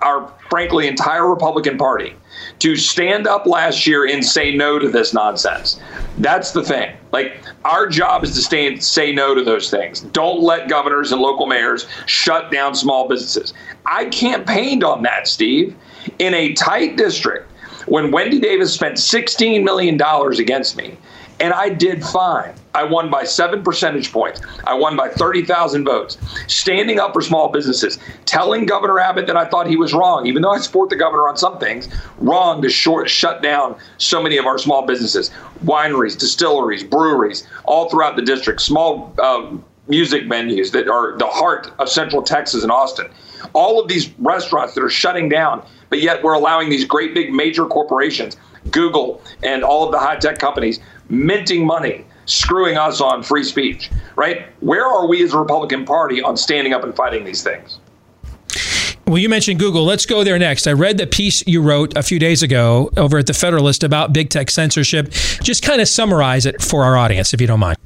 our, frankly, entire Republican Party to stand up last year and say no to this nonsense. That's the thing. Like our job is to stay, say no to those things. Don't let governors and local mayors shut down small businesses. I campaigned on that, Steve in a tight district when Wendy Davis spent $16 million against me. And I did fine. I won by seven percentage points. I won by 30,000 votes. Standing up for small businesses, telling Governor Abbott that I thought he was wrong, even though I support the governor on some things, wrong to short shut down so many of our small businesses, wineries, distilleries, breweries, all throughout the district, small uh, music venues that are the heart of Central Texas and Austin. All of these restaurants that are shutting down but yet we're allowing these great big major corporations, Google and all of the high tech companies, minting money, screwing us on free speech, right? Where are we as a Republican Party on standing up and fighting these things? Well, you mentioned Google. Let's go there next. I read the piece you wrote a few days ago over at the Federalist about big tech censorship. Just kind of summarize it for our audience, if you don't mind.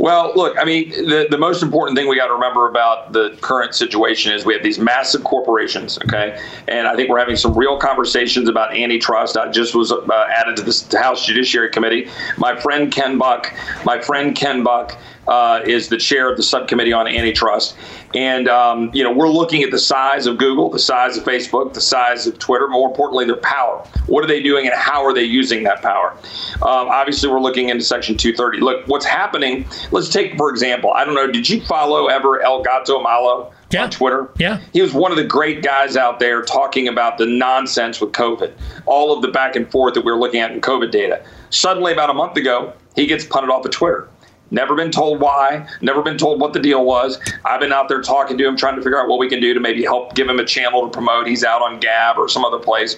Well, look, I mean, the, the most important thing we got to remember about the current situation is we have these massive corporations, okay? And I think we're having some real conversations about antitrust. I just was uh, added to this House Judiciary Committee. My friend Ken Buck, my friend Ken Buck, uh, is the chair of the subcommittee on antitrust. And, um, you know, we're looking at the size of Google, the size of Facebook, the size of Twitter, more importantly, their power. What are they doing and how are they using that power? Um, obviously, we're looking into Section 230. Look, what's happening, let's take, for example, I don't know, did you follow ever El Gato Malo? yeah. on Twitter. Yeah. He was one of the great guys out there talking about the nonsense with COVID, all of the back and forth that we were looking at in COVID data. Suddenly, about a month ago, he gets punted off of Twitter. Never been told why, never been told what the deal was. I've been out there talking to him, trying to figure out what we can do to maybe help give him a channel to promote. He's out on Gab or some other place.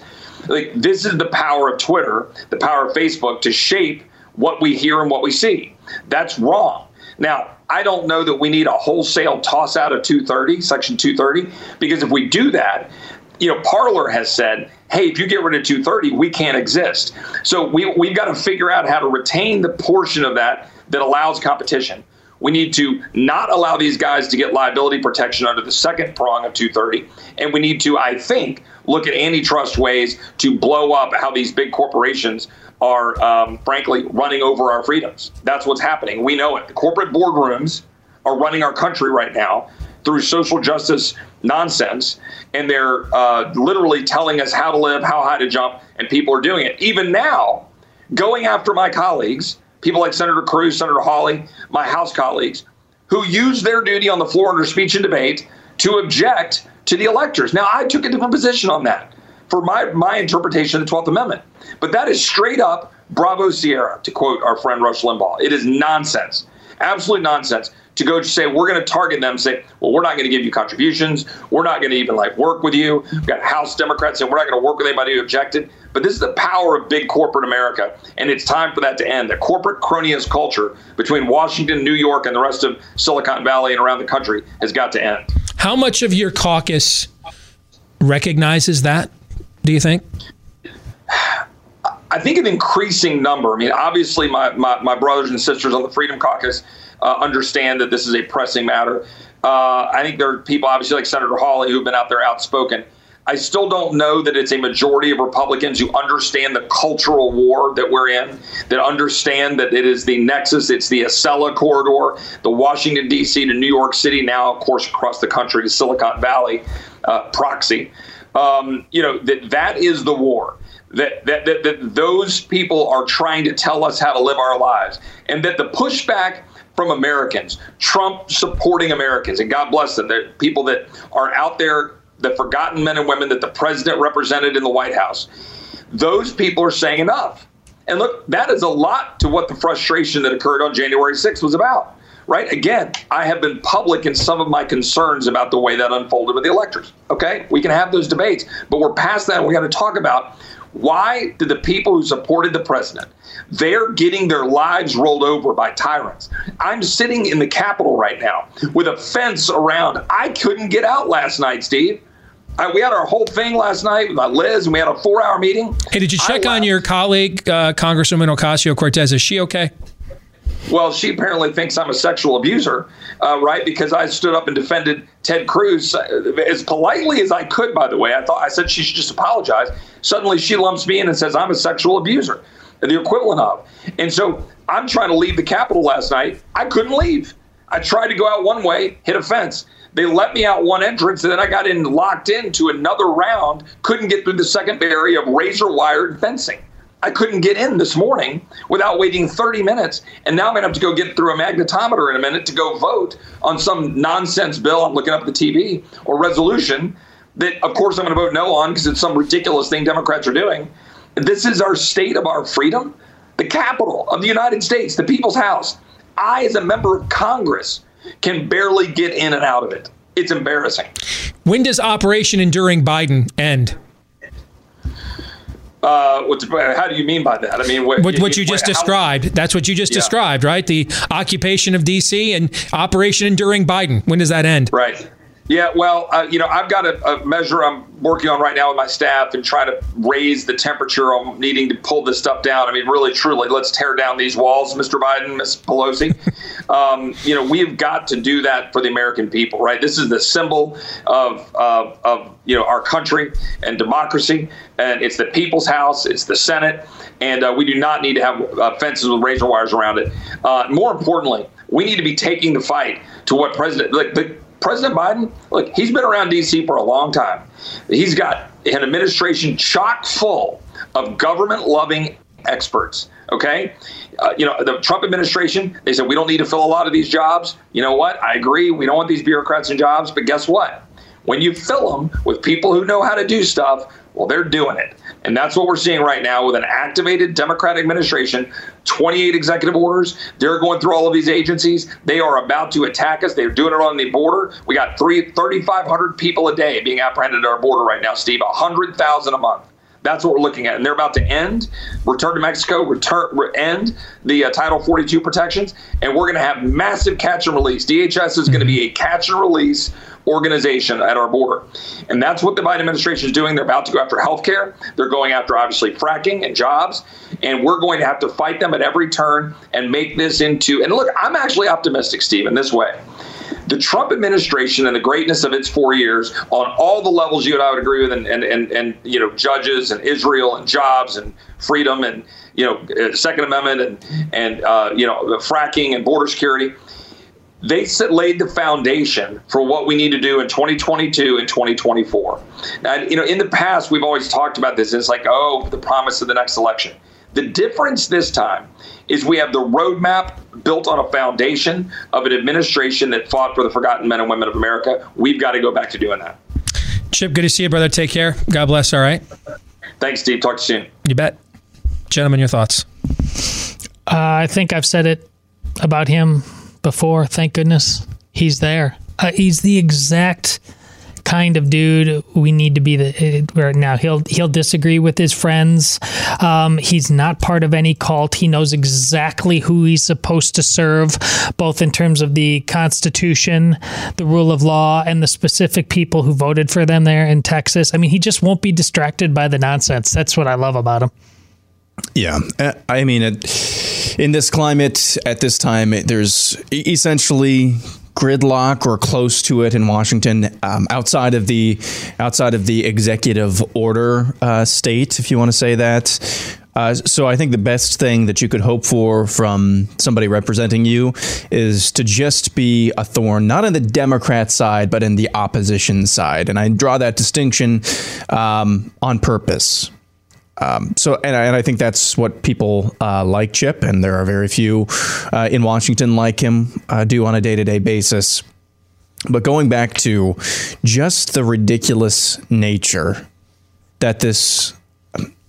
Like this is the power of Twitter, the power of Facebook to shape what we hear and what we see. That's wrong. Now, I don't know that we need a wholesale toss out of 230, Section 230, because if we do that, you know, Parler has said, hey, if you get rid of 230, we can't exist. So we, we've got to figure out how to retain the portion of that that allows competition. We need to not allow these guys to get liability protection under the second prong of 230. And we need to, I think, look at antitrust ways to blow up how these big corporations are, um, frankly, running over our freedoms. That's what's happening. We know it. The corporate boardrooms are running our country right now through social justice nonsense, and they're uh, literally telling us how to live, how high to jump, and people are doing it. Even now, going after my colleagues, people like Senator Cruz, Senator Hawley, my House colleagues, who use their duty on the floor under speech and debate to object to the electors. Now, I took a different position on that for my, my interpretation of the 12th Amendment. But that is straight up Bravo Sierra, to quote our friend Rush Limbaugh. It is nonsense, absolute nonsense to go to say we're going to target them, say, well, we're not going to give you contributions, we're not going to even like work with you. We've got House Democrats saying we're not going to work with anybody who objected. But this is the power of big corporate America, and it's time for that to end. The corporate cronyist culture between Washington, New York, and the rest of Silicon Valley and around the country has got to end. How much of your caucus recognizes that? Do you think? I think an increasing number. I mean, obviously, my, my, my brothers and sisters on the Freedom Caucus uh, understand that this is a pressing matter. Uh, I think there are people, obviously, like Senator Hawley, who've been out there outspoken. I still don't know that it's a majority of Republicans who understand the cultural war that we're in, that understand that it is the nexus, it's the Acela corridor, the Washington, D.C. to New York City, now, of course, across the country to Silicon Valley uh, proxy. Um, you know, that that is the war. That, that, that, that those people are trying to tell us how to live our lives. And that the pushback from Americans, Trump supporting Americans, and God bless them, the people that are out there, the forgotten men and women that the president represented in the White House, those people are saying enough. And look, that is a lot to what the frustration that occurred on January 6th was about right? Again, I have been public in some of my concerns about the way that unfolded with the electors. Okay, we can have those debates, but we're past that. And we got to talk about why did the people who supported the president, they're getting their lives rolled over by tyrants. I'm sitting in the Capitol right now with a fence around. I couldn't get out last night, Steve. I, we had our whole thing last night with Liz, and we had a four-hour meeting. Hey, did you check on your colleague, uh, Congresswoman Ocasio Cortez? Is she okay? Well, she apparently thinks I'm a sexual abuser, uh, right? Because I stood up and defended Ted Cruz uh, as politely as I could. By the way, I thought I said she should just apologize. Suddenly, she lumps me in and says I'm a sexual abuser, the equivalent of. And so I'm trying to leave the Capitol last night. I couldn't leave. I tried to go out one way, hit a fence. They let me out one entrance, and then I got in locked into another round. Couldn't get through the second barrier of razor wired fencing. I couldn't get in this morning without waiting 30 minutes. And now I'm going to have to go get through a magnetometer in a minute to go vote on some nonsense bill I'm looking up the TV or resolution that, of course, I'm going to vote no on because it's some ridiculous thing Democrats are doing. This is our state of our freedom, the capital of the United States, the people's house. I, as a member of Congress, can barely get in and out of it. It's embarrassing. When does Operation Enduring Biden end? Uh, what, how do you mean by that? I mean, what, what, what you, just described. That's what you just yeah. described, right? The occupation of D.C. and Operation Enduring Biden. When does that end? Right. Yeah, well, uh, you know, I've got a, a, measure I'm working on right now with my staff and trying to raise the temperature on needing to pull this stuff down. I mean, really, truly, let's tear down these walls, Mr. Biden, Ms. Pelosi. um, you know, we've got to do that for the American people, right? This is the symbol of, of, of you know, our country and democracy, and it's the people's house, it's the Senate, and uh, we do not need to have uh, fences with razor wires around it. Uh, more importantly, we need to be taking the fight to what President, like the President Biden, look, he's been around D.C. for a long time. He's got an administration chock full of government loving experts, Okay, uh, you know the Trump administration. They said we don't need to fill a lot of these jobs. You know what? I agree. We don't want these bureaucrats in jobs. But guess what? When you fill them with people who know how to do stuff, well, they're doing it. And that's what we're seeing right now with an activated Democratic administration, 28 executive orders. They're going through all of these agencies. They are about to attack us. They're doing it on the border. We got 3,500 people a day being apprehended at our border right now, Steve, 100,000 a month. That's what we're looking at. And they're about to end, return to Mexico, return, end the uh, Title 42 protections. And we're going to have massive catch and release. DHS is going to be a catch and release organization at our border. And that's what the Biden administration is doing. They're about to go after healthcare. They're going after, obviously, fracking and jobs. And we're going to have to fight them at every turn and make this into. And look, I'm actually optimistic, Steve, in this way. The Trump administration and the greatness of its four years on all the levels you and I would agree with, and, and, and, and you know, judges and Israel and jobs and freedom and, you know, uh, Second Amendment and, and uh, you know, fracking and border security they laid the foundation for what we need to do in 2022 and 2024. And you know, in the past, we've always talked about this. It's like, oh, the promise of the next election. The difference this time is we have the roadmap built on a foundation of an administration that fought for the forgotten men and women of America. We've got to go back to doing that. Chip, good to see you, brother. Take care. God bless. All right. Thanks, Steve. Talk to you soon. You bet. Gentlemen, your thoughts? Uh, I think I've said it about him before. Thank goodness he's there. Uh, he's the exact kind of dude we need to be the right now. He'll he'll disagree with his friends. Um, he's not part of any cult. He knows exactly who he's supposed to serve both in terms of the constitution the rule of law and the specific people who voted for them there in texas. I mean he just won't be distracted by the nonsense. That's what i love about him yeah, uh, I mean, in this climate, at this time, there's essentially gridlock or close to it in Washington, um, outside of the outside of the executive order uh, state, if you want to say that. Uh, so I think the best thing that you could hope for from somebody representing you is to just be a thorn, not in the Democrat side, but in the opposition side. And I draw that distinction um, on purpose. Um, so, and I, and I, think that's what people uh, like Chip, and there are very few uh, in Washington like him uh, do on a day to day basis. But going back to just the ridiculous nature that this,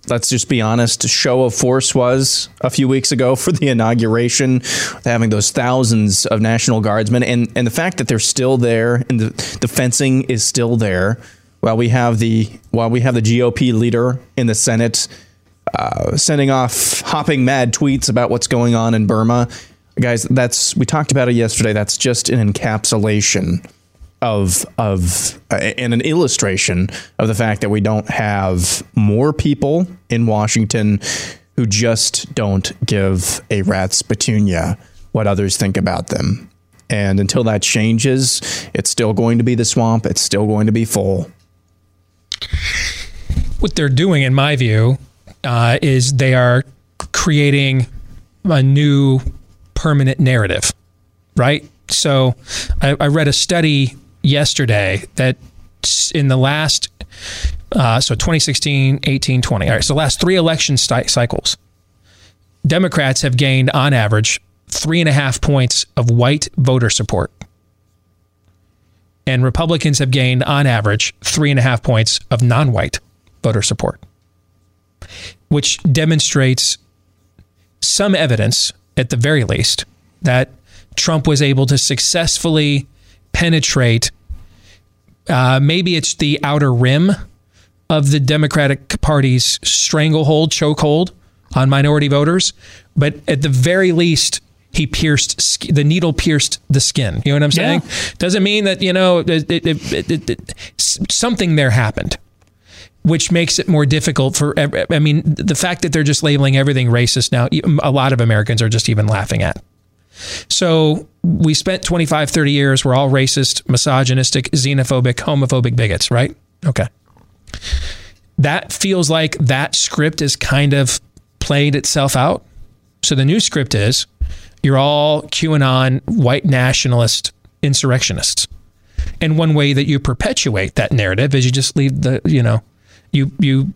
let's just be honest, show of force was a few weeks ago for the inauguration, having those thousands of National Guardsmen, and, and the fact that they're still there and the, the fencing is still there while we have the while we have the GOP leader in the Senate uh, sending off hopping mad tweets about what's going on in Burma, guys, that's we talked about it yesterday. That's just an encapsulation of of uh, and an illustration of the fact that we don't have more people in Washington who just don't give a rat's petunia what others think about them. And until that changes, it's still going to be the swamp. It's still going to be full. What they're doing, in my view, uh, is they are creating a new permanent narrative, right? So I, I read a study yesterday that in the last, uh, so 2016, 18, 20, all right, so last three election cycles, Democrats have gained on average three and a half points of white voter support and Republicans have gained, on average, three and a half points of non white voter support, which demonstrates some evidence, at the very least, that Trump was able to successfully penetrate. Uh, maybe it's the outer rim of the Democratic Party's stranglehold, chokehold on minority voters, but at the very least, he pierced the needle pierced the skin. You know what I'm saying? Yeah. Doesn't mean that you know it, it, it, something there happened, which makes it more difficult for. I mean, the fact that they're just labeling everything racist now, a lot of Americans are just even laughing at. So we spent 25, 30 years. We're all racist, misogynistic, xenophobic, homophobic bigots, right? Okay. That feels like that script is kind of played itself out. So the new script is you're all QAnon white nationalist insurrectionists. And one way that you perpetuate that narrative is you just leave the, you know, you you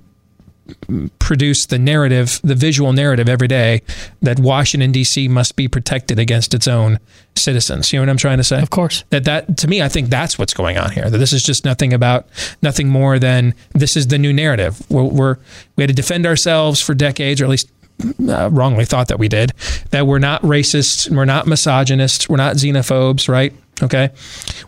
produce the narrative, the visual narrative every day that Washington D.C. must be protected against its own citizens. You know what I'm trying to say? Of course. That that to me, I think that's what's going on here. That this is just nothing about nothing more than this is the new narrative. We're, we're we had to defend ourselves for decades, or at least uh, wrongly thought that we did. That we're not racist, we're not misogynists, we're not xenophobes, right? Okay,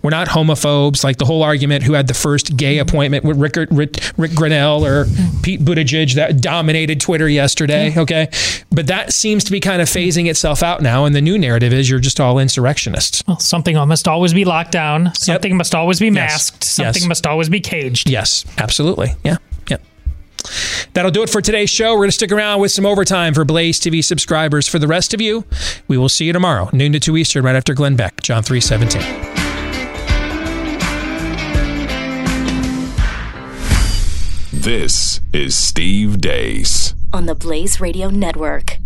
we're not homophobes. Like the whole argument, who had the first gay appointment with Rick, Rick, Rick Grinnell or Pete Buttigieg that dominated Twitter yesterday. Okay, but that seems to be kind of phasing itself out now, and the new narrative is you're just all insurrectionists. Well, something must always be locked down. Something must always be masked. Yes. Something Yes. must always be caged. Yes, absolutely. Yeah. That'll do it for today's show. We're going to stick around with some overtime for Blaze TV subscribers. For the rest of you, we will see you tomorrow, noon to 2 Eastern, right after Glenn Beck, John 317. This is Steve Deace. on the Blaze Radio Network.